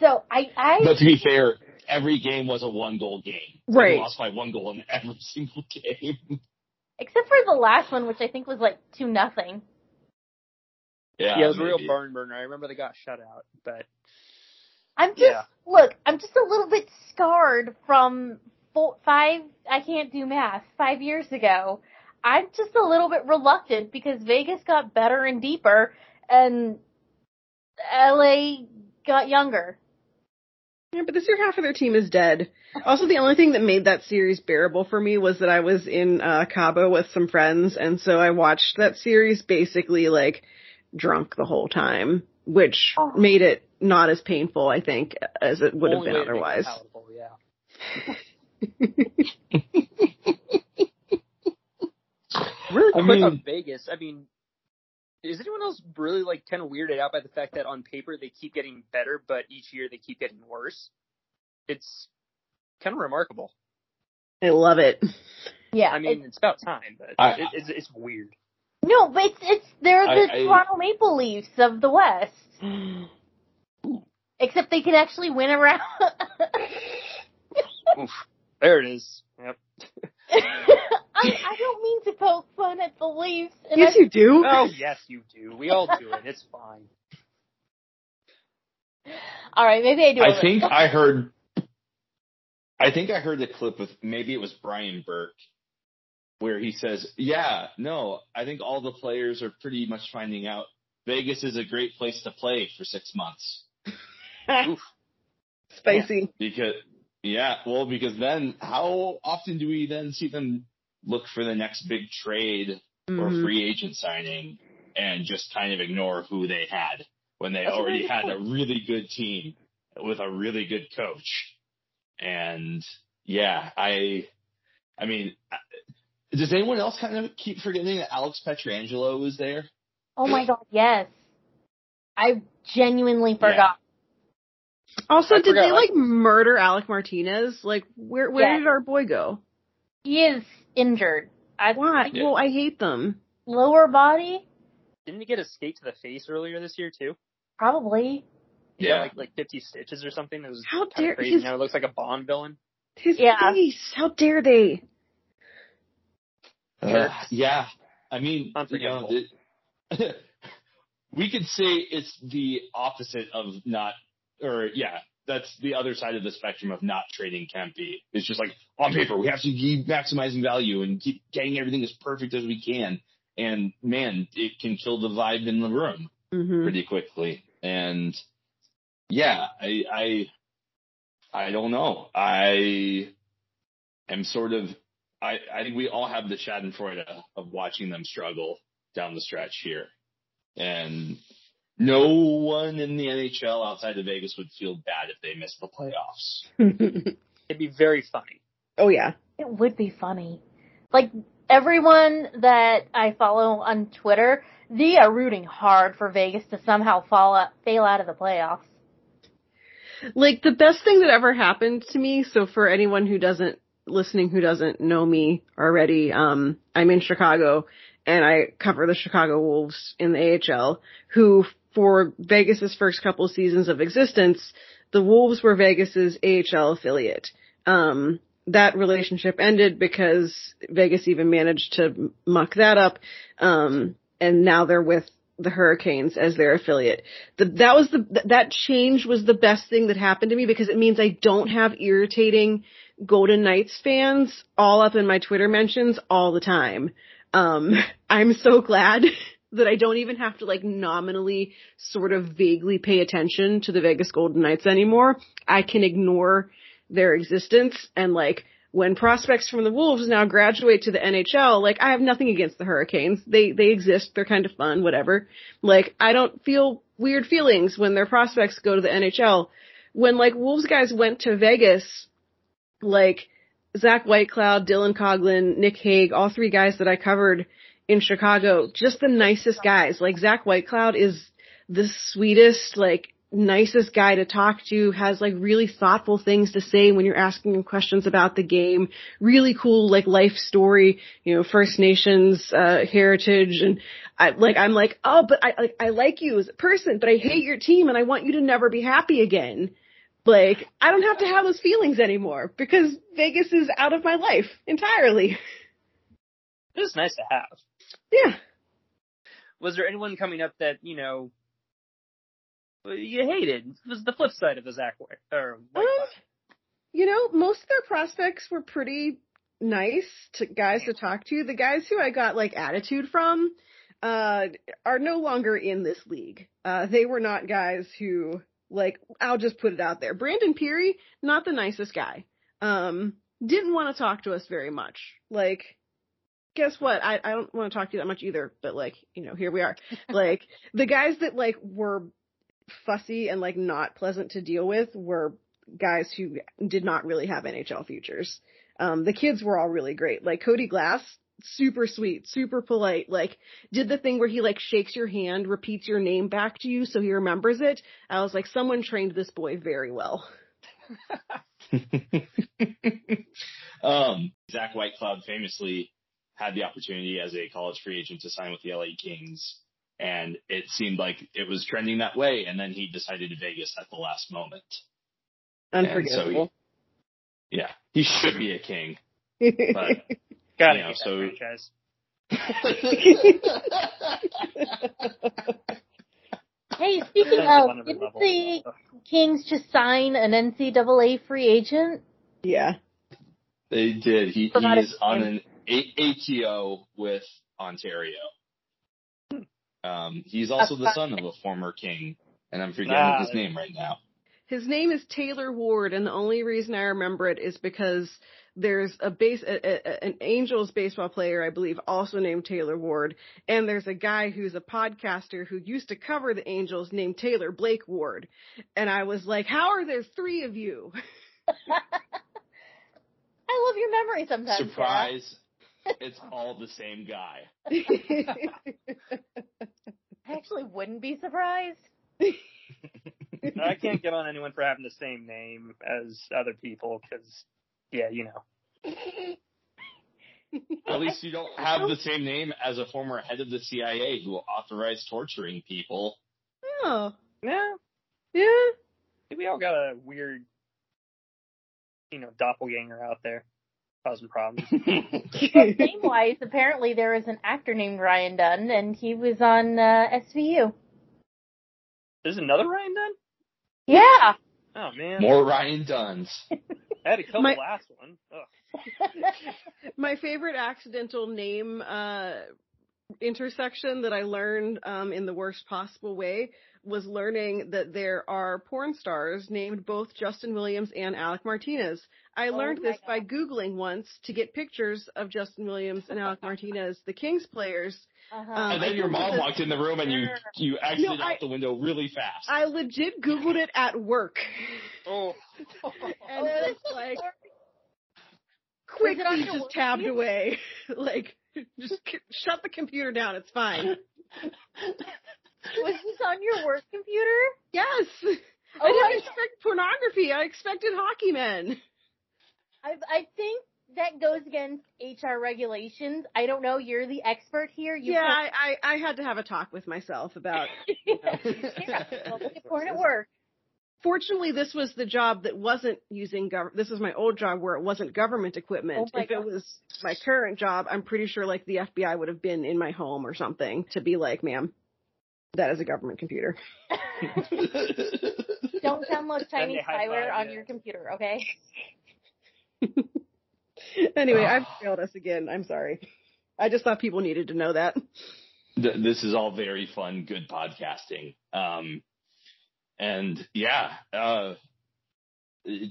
So I, I But to be fair, every game was a one goal game. Right. They lost by one goal in every single game. except for the last one, which I think was like two nothing. Yeah, Yeah, it was a real maybe. barn burner. I remember they got shut out, but I'm just Yeah. look, I'm just a little bit scarred from four, five. I can't do math. Five years ago, I'm just a little bit reluctant because Vegas got better and deeper, and LA got younger. Yeah, but this year half of their team is dead. Also, the only thing that made that series bearable for me was that I was in uh, Cabo with some friends, and so I watched that series basically like drunk the whole time, which Oh. made it not as painful, I think, as it would have been way to make it otherwise. yeah. Really I quick mean- on Vegas. I mean, is anyone else really like kind of weirded out by the fact that on paper they keep getting better, but each year they keep getting worse? It's kind of remarkable. I love it. Yeah, I mean, it's about time, but I- it, it's it's weird. no, but it's it's they're the I- I- Toronto Maple Leafs of the West. Except they can actually win around. Oof. There it is. Yep. I, I don't mean to poke fun at the Leafs. And yes, I, you do. Oh yes, you do. We all do it. It's fine. All right, maybe I do. a I little- think I heard. I think I heard the clip with maybe it was Brian Burke, where he says, "Yeah, no, I think all the players are pretty much finding out Vegas is a great place to play for six months Oof. Spicy. because, yeah, well, because then how often do we then see them look for the next big trade or Mhm. free agent signing and just kind of ignore who they had when they That's already really good had a really good team with a really good coach. And yeah, I I mean, uh, does anyone else kind of keep forgetting that Alex Pietrangelo was there? Oh my god, yes. I genuinely forgot. Also, I did forgot, they like murder Alec Martinez? Like, where where Yes. did our boy go? He is injured. I Why? Yeah. Well, I hate them. lower body? Didn't he get a skate to the face earlier this year too? Probably. He Yeah. like like 50 stitches or something. It was How kind dare- of crazy. his- Now it looks like a Bond villain. His Yeah. face. How dare they? Uh, yeah. I mean, you know, Unforgivable. it, we could say it's the opposite of not, or yeah, that's the other side of the spectrum of not trading Kempe. It's just like on paper, we have to keep maximizing value and keep getting everything as perfect as we can. And man, it can kill the vibe in the room Mm-hmm. pretty quickly. And yeah, I, I, I don't know. I am sort of, I, I think we all have the Schadenfreude of watching them struggle down the stretch here. And no one in the NHL outside of Vegas would feel bad if they missed the playoffs. It'd be very funny. oh yeah. It would be funny. Like everyone that I follow on Twitter, they are rooting hard for Vegas to somehow fall out, fail out of the playoffs. Like the best thing that ever happened to me. So for anyone who doesn't listening who doesn't know me already, um, I'm in Chicago and I cover the Chicago Wolves in the AHL. Who for Vegas's first couple seasons of existence, the Wolves were Vegas's AHL affiliate. Um, that relationship ended because Vegas even managed to muck that up. Um, and now they're with the Hurricanes as their affiliate. The, that was the, that change was the best thing that happened to me because it means I don't have irritating Golden Knights fans all up in my Twitter mentions all the time. Um, I'm so glad that I don't even have to like nominally sort of vaguely pay attention to the Vegas Golden Knights anymore. I can ignore their existence and like when prospects from the Wolves now graduate to the NHL, like I have nothing against the Hurricanes. They they exist. They're kind of fun, whatever. Like I don't feel weird feelings when their prospects go to the NHL. When like Wolves guys went to Vegas, like Zach Whitecloud, Dylan Coghlan, Nick Hague, all three guys that I covered in Chicago, just the nicest guys. Like Zach Whitecloud is the sweetest, like nicest guy to talk to, has like really thoughtful things to say when you're asking him questions about the game. Really cool like life story, you know, First Nations, uh, heritage and I like, I'm like, oh, but I, like, I like you as a person, but I hate your team and I want you to never be happy again. Like, I don't have to have those feelings anymore because Vegas is out of my life entirely. It was nice to have. Yeah. Was there anyone coming up that you know you hated? It was the flip side of the Zach or Um, you know, most of their prospects were pretty nice to guys to talk to. The guys who I got like attitude from, uh, are no longer in this league. Uh, they were not guys who, like, I'll just put it out there. Brandon Pirri, not the nicest guy. Um, didn't want to talk to us very much. Like, guess what? I, I don't want to talk to you that much either, but like, you know, here we are. like, the guys that like were fussy and like not pleasant to deal with were guys who did not really have NHL futures. Um, the kids were all really great. Like Cody Glass, super sweet, super polite, like did the thing where he like shakes your hand, repeats your name back to you so he remembers it. I was like, someone trained this boy very well. um, Zach Whitecloud famously had the opportunity as a college free agent to sign with the LA Kings, and it seemed like it was trending that way, and then he decided to Vegas at the last moment. And so Unforgettable. he, yeah, he should be a king, but Gotta you know, hate that so- franchise. Hey, speaking of, didn't the Kings just sign an NCAA free agent? yeah. they did. He, Forgot he's his on name. an a- ATO with Ontario. Um, he's also the son of a former king, and I'm forgetting Ah, his name right now. His name is Taylor Ward, and the only reason I remember it is because there's a base, a, a, an Angels baseball player, I believe, also named Taylor Ward, and there's a guy who's a podcaster who used to cover the Angels named Taylor Blake Ward, and I was like, how are there three of you? I love your memory sometimes. Sarah. Surprise. It's all the same guy. I actually wouldn't be surprised. I can't get on anyone for having the same name as other people because, yeah, you know. At least you don't have the same name as a former head of the CIA who authorized torturing people. oh. Yeah, Yeah. we all got a weird, you know, doppelganger out there causing problems. Name wise, apparently there was an actor named Ryan Dunn, and he was on uh, SVU. There's another Ryan Dunn? Yeah. Oh man, More Ryan Dunn's. I had to kill My- the last one. My favorite accidental name uh, intersection that I learned um, in the worst possible way was learning that there are porn stars named both Justin Williams and Alec Martinez. I Oh learned my this by Googling once to get pictures of Justin Williams and Alec Martinez, the Kings players. Uh-huh. Um, and then your Googled mom this- walked in the room and you you exited No, I- out the window really fast. I legit Googled it at work. Oh, And Oh, it's like, Was quickly it on your just tabbed computer? away. like, just shut the computer down. It's fine. Was this on your work computer? Yes. Oh, I didn't expect pornography. I expected hockey men. I, I think that goes against HR regulations. I don't know. You're the expert here. You yeah, I, I, I had to have a talk with myself about. can't- yeah. Well, porn at work. Fortunately, this was the job that wasn't using government. This was my old job where it wasn't government equipment. Oh if it was my current job, I'm pretty sure like the FBI would have been in my home or something to be like, "Ma'am, that is a government computer." Don't download Then Chinese they spyware on you. your computer, okay? anyway, I've failed us again. I'm sorry. I just thought people needed to know that. Th- this is all very fun, good podcasting. Um, and yeah, uh,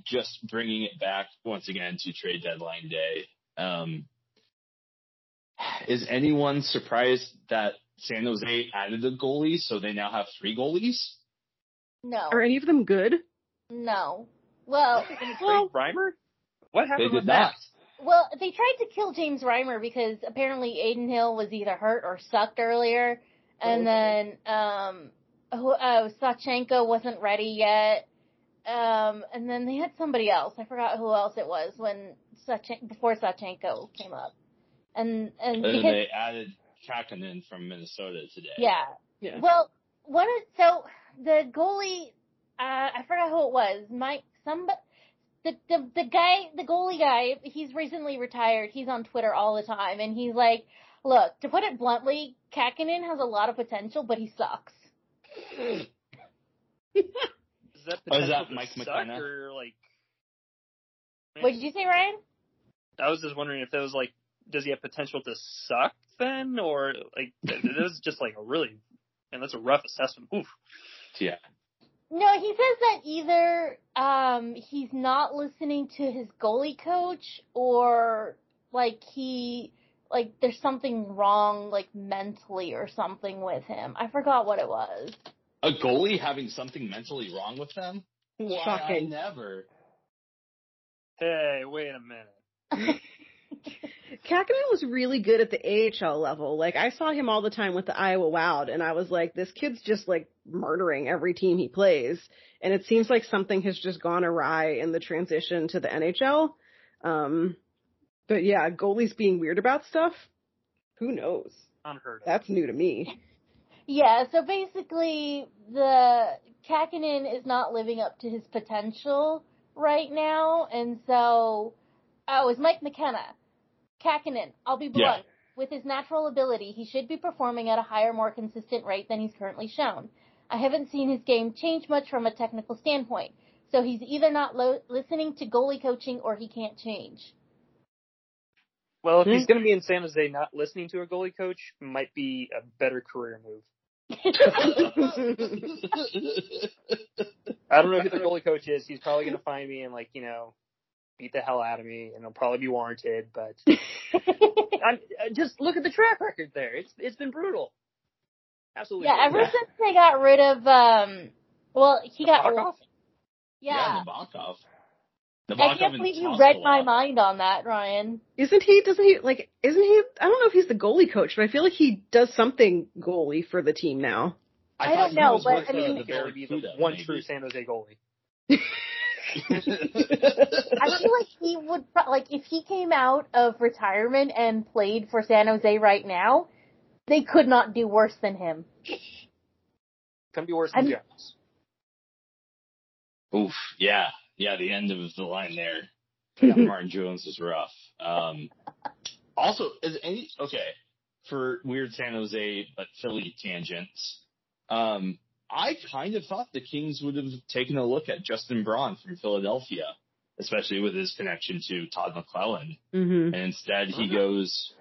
just bringing it back once again to trade deadline day. Um, is anyone surprised that San Jose added a goalie, so they now have three goalies? No. Are any of them good? No. Well, Well, Reimer? What They happened did with not. that? well, they tried to kill James Reimer because apparently Adin Hill was either hurt or sucked earlier, and then um, who, uh, Sawchenko wasn't ready yet, um, and then they had somebody else. I forgot who else it was when Sachen- before Sawchenko came up, and and And then because they added Kahkonen from Minnesota today. yeah, yeah. Well, one of so the goalie, uh, I forgot who it was. Mike, some the the the guy, the goalie guy. He's recently retired. He's on Twitter all the time, and he's like, "Look, to put it bluntly, Kahkonen has a lot of potential, but he sucks." Is that Oh, is potential that to Mike suck McKenna? or like? What did you say, Ryan? I was just wondering if that was like, does he have potential to suck then, or like, th- this is just like a really, and that's a rough assessment. Oof. Yeah. No, he says that either um he's not listening to his goalie coach or like he like there's something wrong like mentally or something with him. I forgot what it was. A goalie having something mentally wrong with them? Why, Shocking. I never. Hey, wait a minute. Kahkonen was really good at the AHL level. Like I saw him all the time with the Iowa Wild and I was like, this kid's just like murdering every team he plays. And it seems like something has just gone awry in the transition to the NHL. Um, but yeah, goalies being weird about stuff. Who knows? Unheard of. That's new to me. Yeah, so basically the Kahkonen is not living up to his potential right now and so oh, it's Mike McKenna. Kahkonen, I'll be Yeah. blunt. With his natural ability, he should be performing at a higher, more consistent rate than he's currently shown. I haven't seen his game change much from a technical standpoint, so he's either not lo- listening to goalie coaching or he can't change. Well, if Hmm. he's going to be in San Jose, not listening to a goalie coach might be a better career move. I don't know who the goalie coach is. He's probably going to find me and like you know beat the hell out of me, and it'll probably be warranted. But I'm, uh, just look at the track record there. It's it's been brutal. Absolutely. yeah, brutal. ever since they got rid of, um, well, he got, Nabokov? yeah, Nabokov. I can't believe you read my mind on that, Ryan. Isn't he? Doesn't he like? Isn't he? I don't know if he's the goalie coach, but I feel like he does something goalie for the team now. I thought don't know, but, I mean- the He be the one maybe. true San Jose goalie. I feel like he would pro- like if he came out of retirement and played for San Jose right now, they could not do worse than him. Couldn't be worse than I'm- Jones. Oof, yeah, yeah. The end of the line there. Yeah, Martin Jones was rough. Um, also, is any okay for weird San Jose but Philly tangents? Um, I kind of thought the Kings would have taken a look at Justin Braun from Philadelphia, especially with his connection to Todd McLellan. Mm-hmm. And instead, he goes,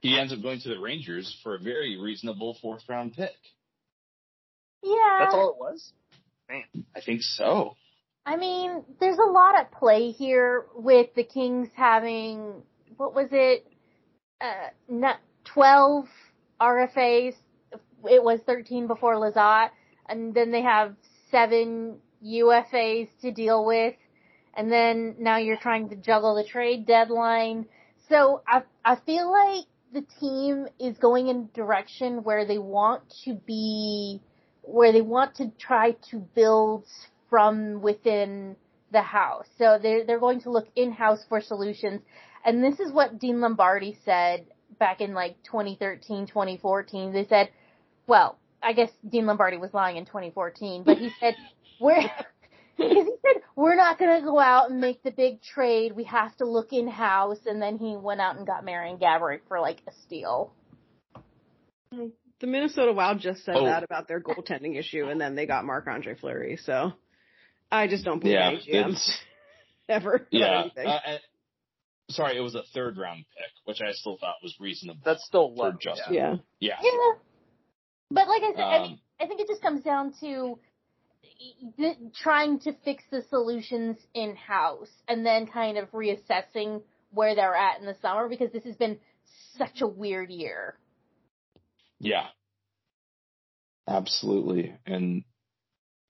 he ends up going to the Rangers for a very reasonable fourth round pick. Yeah. That's all it was. Man, I think so. I mean, there's a lot at play here with the Kings having what was it? Uh, not twelve RFAs. It was thirteen before Lizotte, and then they have seven UFAs to deal with, and then now you're trying to juggle the trade deadline. So I I feel like the team is going in a direction where they want to be where they want to try to build from within the house. So they're, they're going to look in-house for solutions. And this is what Dean Lombardi said back in like 2013, 2014. They said, well, I guess Dean Lombardi was lying in 2014, but he said, we're, because he said, we're not going to go out and make the big trade. We have to look in-house. And then he went out and got Marian Gaborik for like a steal. The Minnesota Wild just said Oh. that about their goaltending issue, and then they got Marc Andre Fleury. So I just don't believe Yeah, any GM it's ever. yeah. Uh, sorry, it was a third round pick, which I still thought was reasonable. That's still for low. Justin. yeah. yeah. Yeah. Yeah. But like I said, I, mean, Um, I think it just comes down to th- trying to fix the solutions in house and then kind of reassessing where they're at in the summer because this has been such a weird year. Yeah. Absolutely. And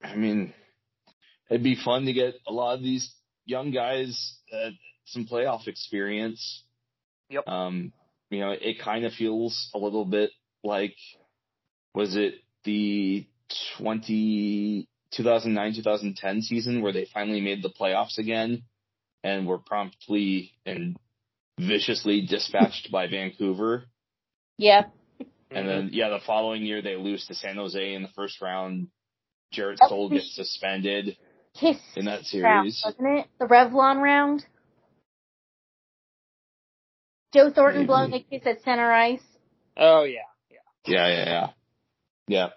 I mean, it'd be fun to get a lot of these young guys uh, some playoff experience. Yep. Um, you know, it kind of feels a little bit like, was it the 20, 2009, 2010 season where they finally made the playoffs again and were promptly and viciously dispatched by Vancouver? Yeah. And then, mm-hmm. yeah, the following year they lose to San Jose in the first round. Jarret Oh, Stoll gets suspended Kiss in that round, series. wasn't it? The Revlon round. Joe Thornton Maybe. blowing a kiss at center ice. Oh yeah, yeah. Yeah, yeah, yeah. Yeah.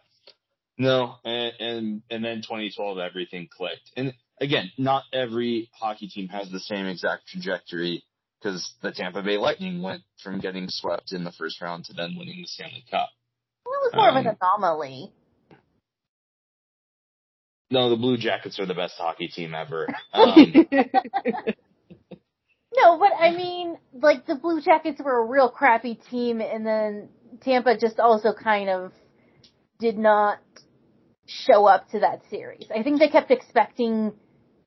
No, and, and, and then 2012 everything clicked. And again, not every hockey team has the same exact trajectory because the Tampa Bay Lightning went from getting swept in the first round to then winning the Stanley Cup. That was more of an Um, anomaly. No, the Blue Jackets are the best hockey team ever. Um, No, but I mean, like the Blue Jackets were a real crappy team, and then Tampa just also kind of did not show up to that series. I think they kept expecting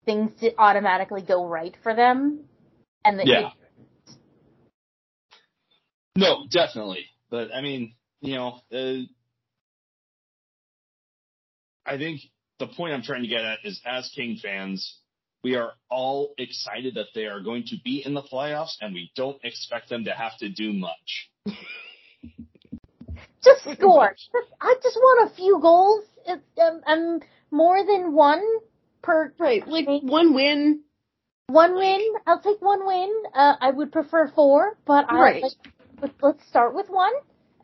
things to automatically go right for them, and the, Yeah. No, definitely. But I mean, you know, uh, I think the point I'm trying to get at is as King fans, we are all excited that they are going to be in the playoffs and we don't expect them to have to do much. just score. Just- I just want a few goals. It's, um, um, more than one per right, like game. one win. One win. I'll take one win. Uh, I would prefer four, but I like, let's, let's start with one.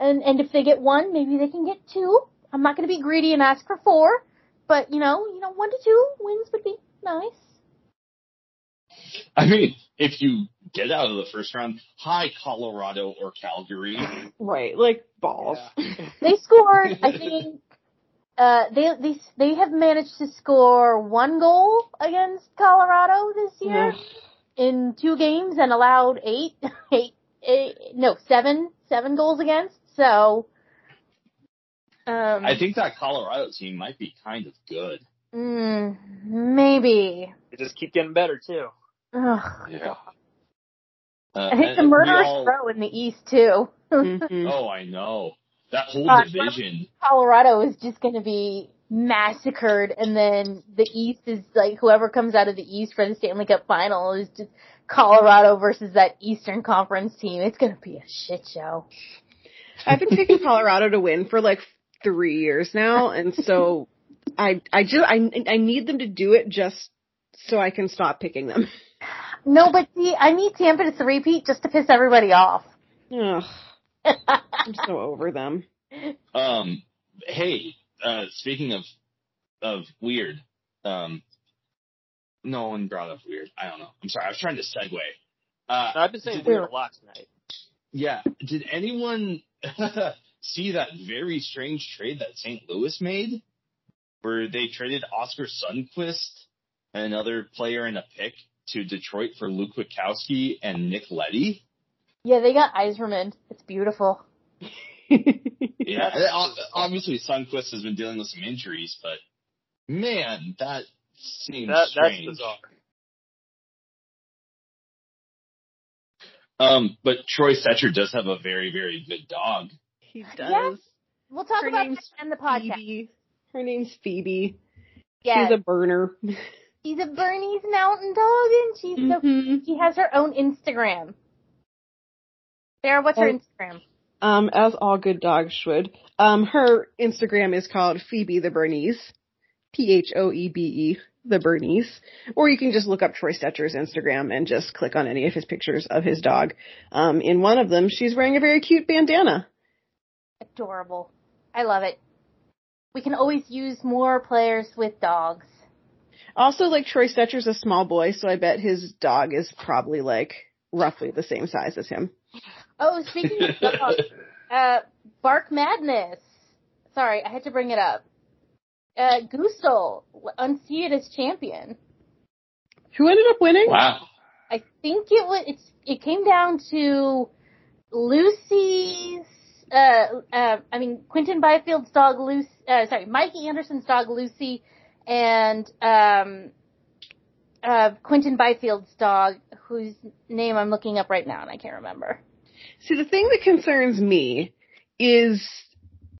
And and if they get one, maybe they can get two. I'm not going to be greedy and ask for four, but you know, you know, one to two wins would be nice. I mean, if you get out of the first round, hi Colorado or Calgary. Right, like balls. They scored. I think uh, they they they have managed to score one goal against Colorado this year in two games and allowed eight, eight, eight no seven seven goals against. So. Um, I think that Colorado team might be kind of good. Mm, maybe. They just keep getting better too. Ugh. Yeah. Uh, And it's a and murderous all- row in the East too. Mhm. Oh, I know. That whole Uh, division. Colorado is just going to be massacred, and then the East is like whoever comes out of the East for the Stanley Cup final is just Colorado versus that Eastern Conference team. It's going to be a shit show. I've been picking Colorado to win for like three years now, and so I I just I I need them to do it just so I can stop picking them. No, but see, I need Tampa to three-peat just to piss everybody off. Ugh, I'm so over them. Um, hey, uh, speaking of of weird, um, no one brought up weird. I don't know. I'm sorry. I was trying to segue. Uh, I've been saying weird a lot tonight. Yeah. Did anyone see that very strange trade that St. Louis made, where they traded Oskar Sundqvist, another player and a pick, to Detroit for Luke Witkowski and Nick Leddy? Yeah, they got Eiserman. It's beautiful. Yeah. Obviously, Sundqvist has been dealing with some injuries, but man, that seems That, that's strange. bizarre. Um, but Troy Stecher does have a very, very good dog. He does. Yes. We'll talk Her about name's that in the podcast. Phoebe. Her name's Phoebe. Yes. She's a burner. She's a Bernese Mountain Dog, and she's so Mhm. She has her own Instagram. Sarah, what's her Oh. Instagram? Um, as all good dogs should. Um, her Instagram is called Phoebe the Bernese. P H O E B E the Bernese. Or you can just look up Troy Stecher's Instagram and just click on any of his pictures of his dog. Um, in one of them, she's wearing a very cute bandana. Adorable. I love it. We can always use more players with dogs. Also, like Troy Stecher's a small boy, so I bet his dog is probably like roughly the same size as him. Oh, speaking of dogs, uh, Bark Madness. Sorry, I had to bring it up. Uh, Gusel, unseated as champion. Who ended up winning? Wow. I think it was, it's, it came down to Lucy's, uh, uh, I mean, Quinton Byfield's dog Lucy, uh, sorry, Mikey Anderson's dog Lucy and, um, uh, Quinton Byfield's dog, whose name I'm looking up right now and I can't remember. See, the thing that concerns me is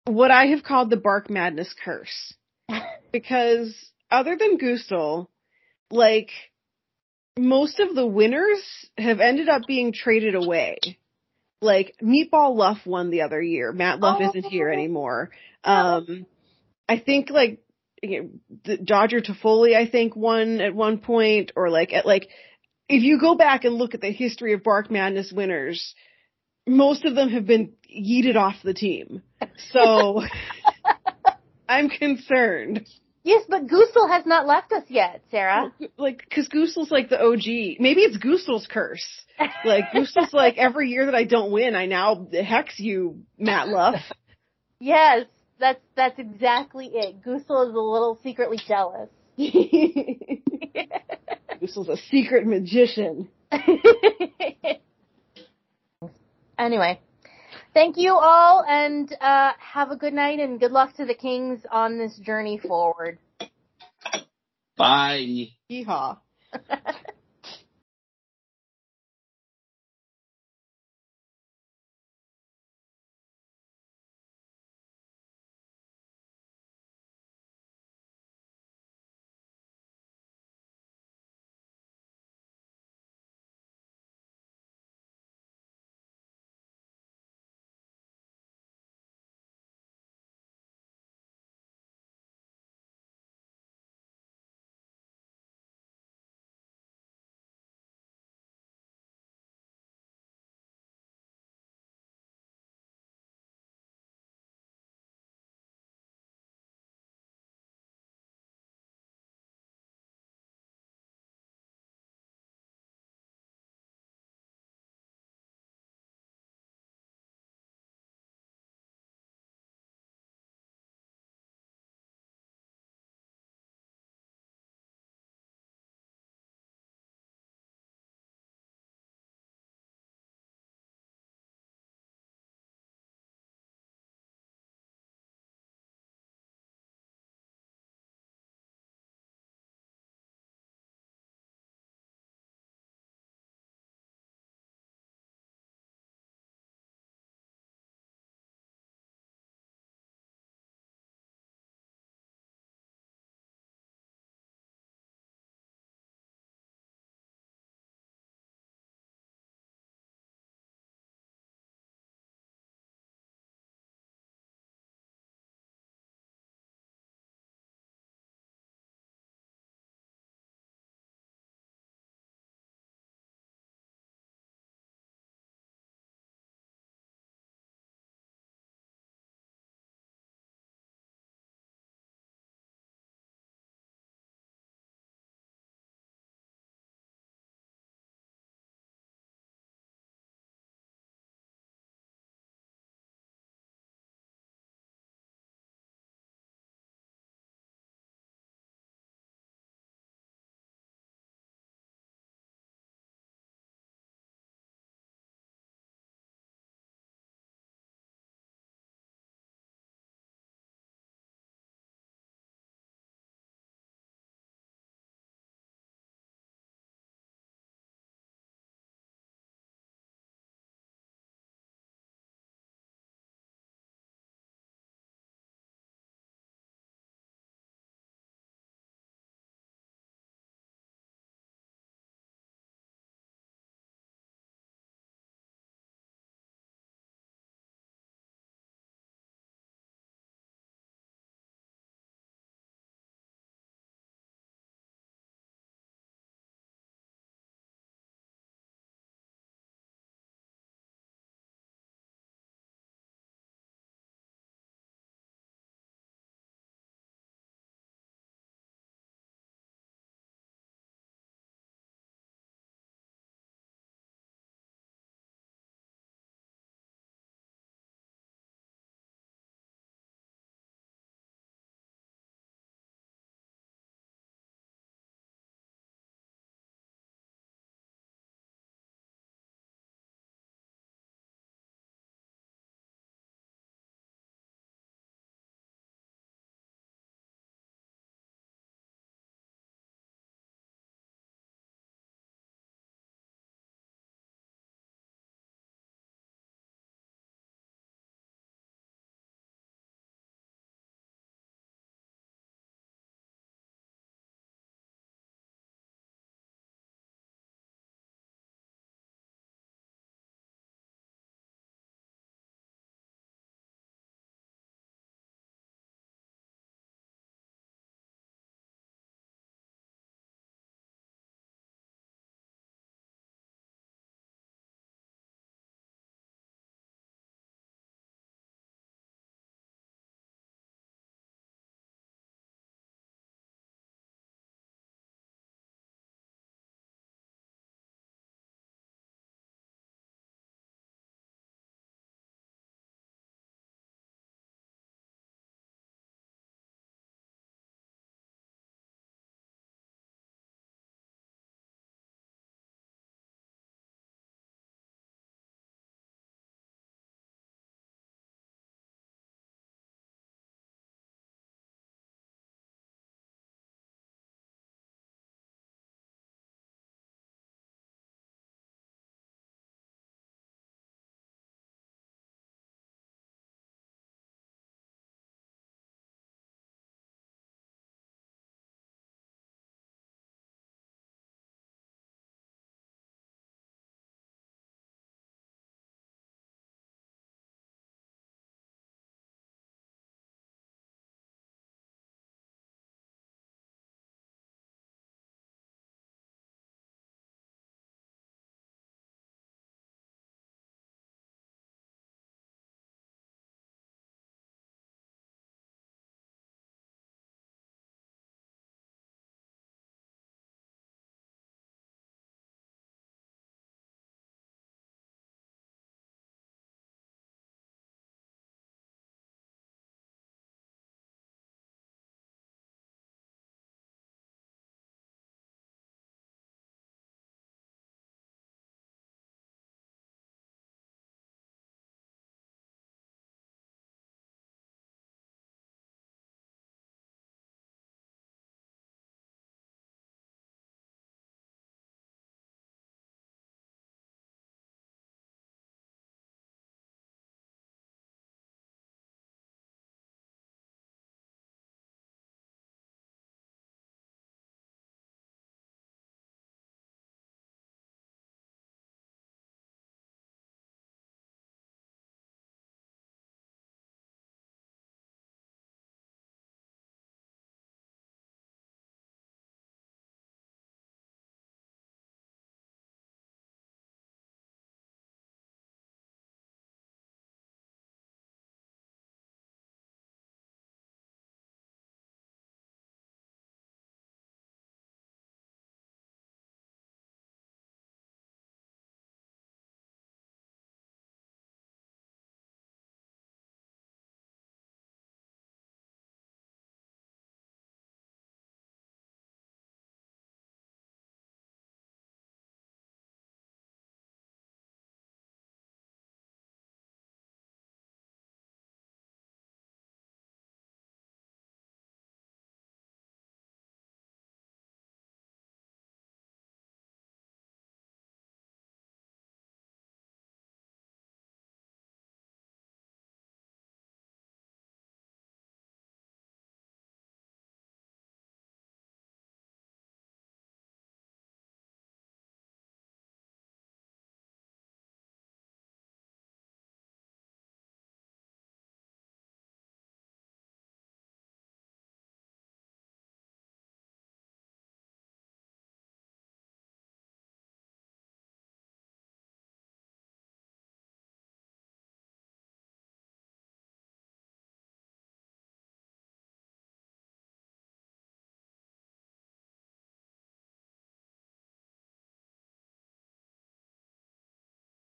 what I have called the Bark Madness curse. because other than Gusel, like, most of the winners have ended up being traded away. Like, Meatball Luff won the other year. Matt Luff Oh. isn't here anymore. Um, I think like, you know, the Dodger Toffoli, I think won at one point, or like, at like, if you go back and look at the history of Bark Madness winners, most of them have been yeeted off the team. So I'm concerned. Yes, but Gusel has not left us yet, Sarah. Like, cause Goosel's like the OG. Maybe it's Goosel's curse. Like, Goosel's like, every year that I don't win, I now hex you, Matt Luff. Yes, that's that's exactly it. Gusel is a little secretly jealous. Goosel's a secret magician. anyway, thank you all, and uh, have a good night, and good luck to the Kings on this journey forward. Bye. Yeehaw.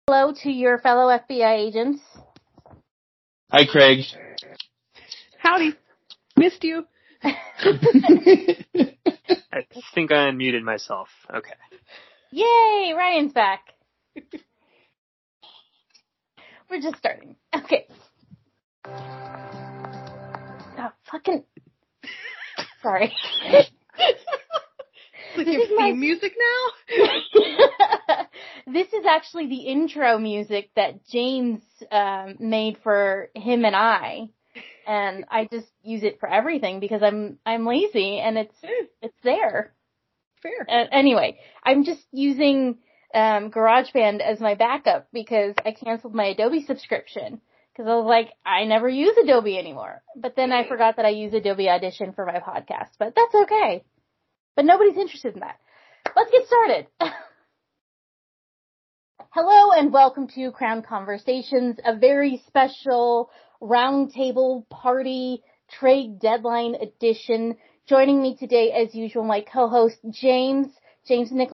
hello to your fellow FBI agents. Hi, Craig. Howdy. Missed you. I think I unmuted myself. Okay. Yay, Ryan's back. We're just starting. Okay. Oh, fucking. Sorry. Like This your is my- music now? this is actually the intro music that James um, made for him and I, and I just use it for everything because I'm I'm lazy and it's it's there. Fair. Uh, anyway, I'm just using um, GarageBand as my backup because I canceled my Adobe subscription because I was like, I never use Adobe anymore. But then I forgot that I use Adobe Audition for my podcast, but that's okay. But nobody's interested in that. Let's get started. Hello and welcome to Crown Conversations, a very special roundtable party trade deadline edition. Joining me today, as usual, my co-host James, James Nick-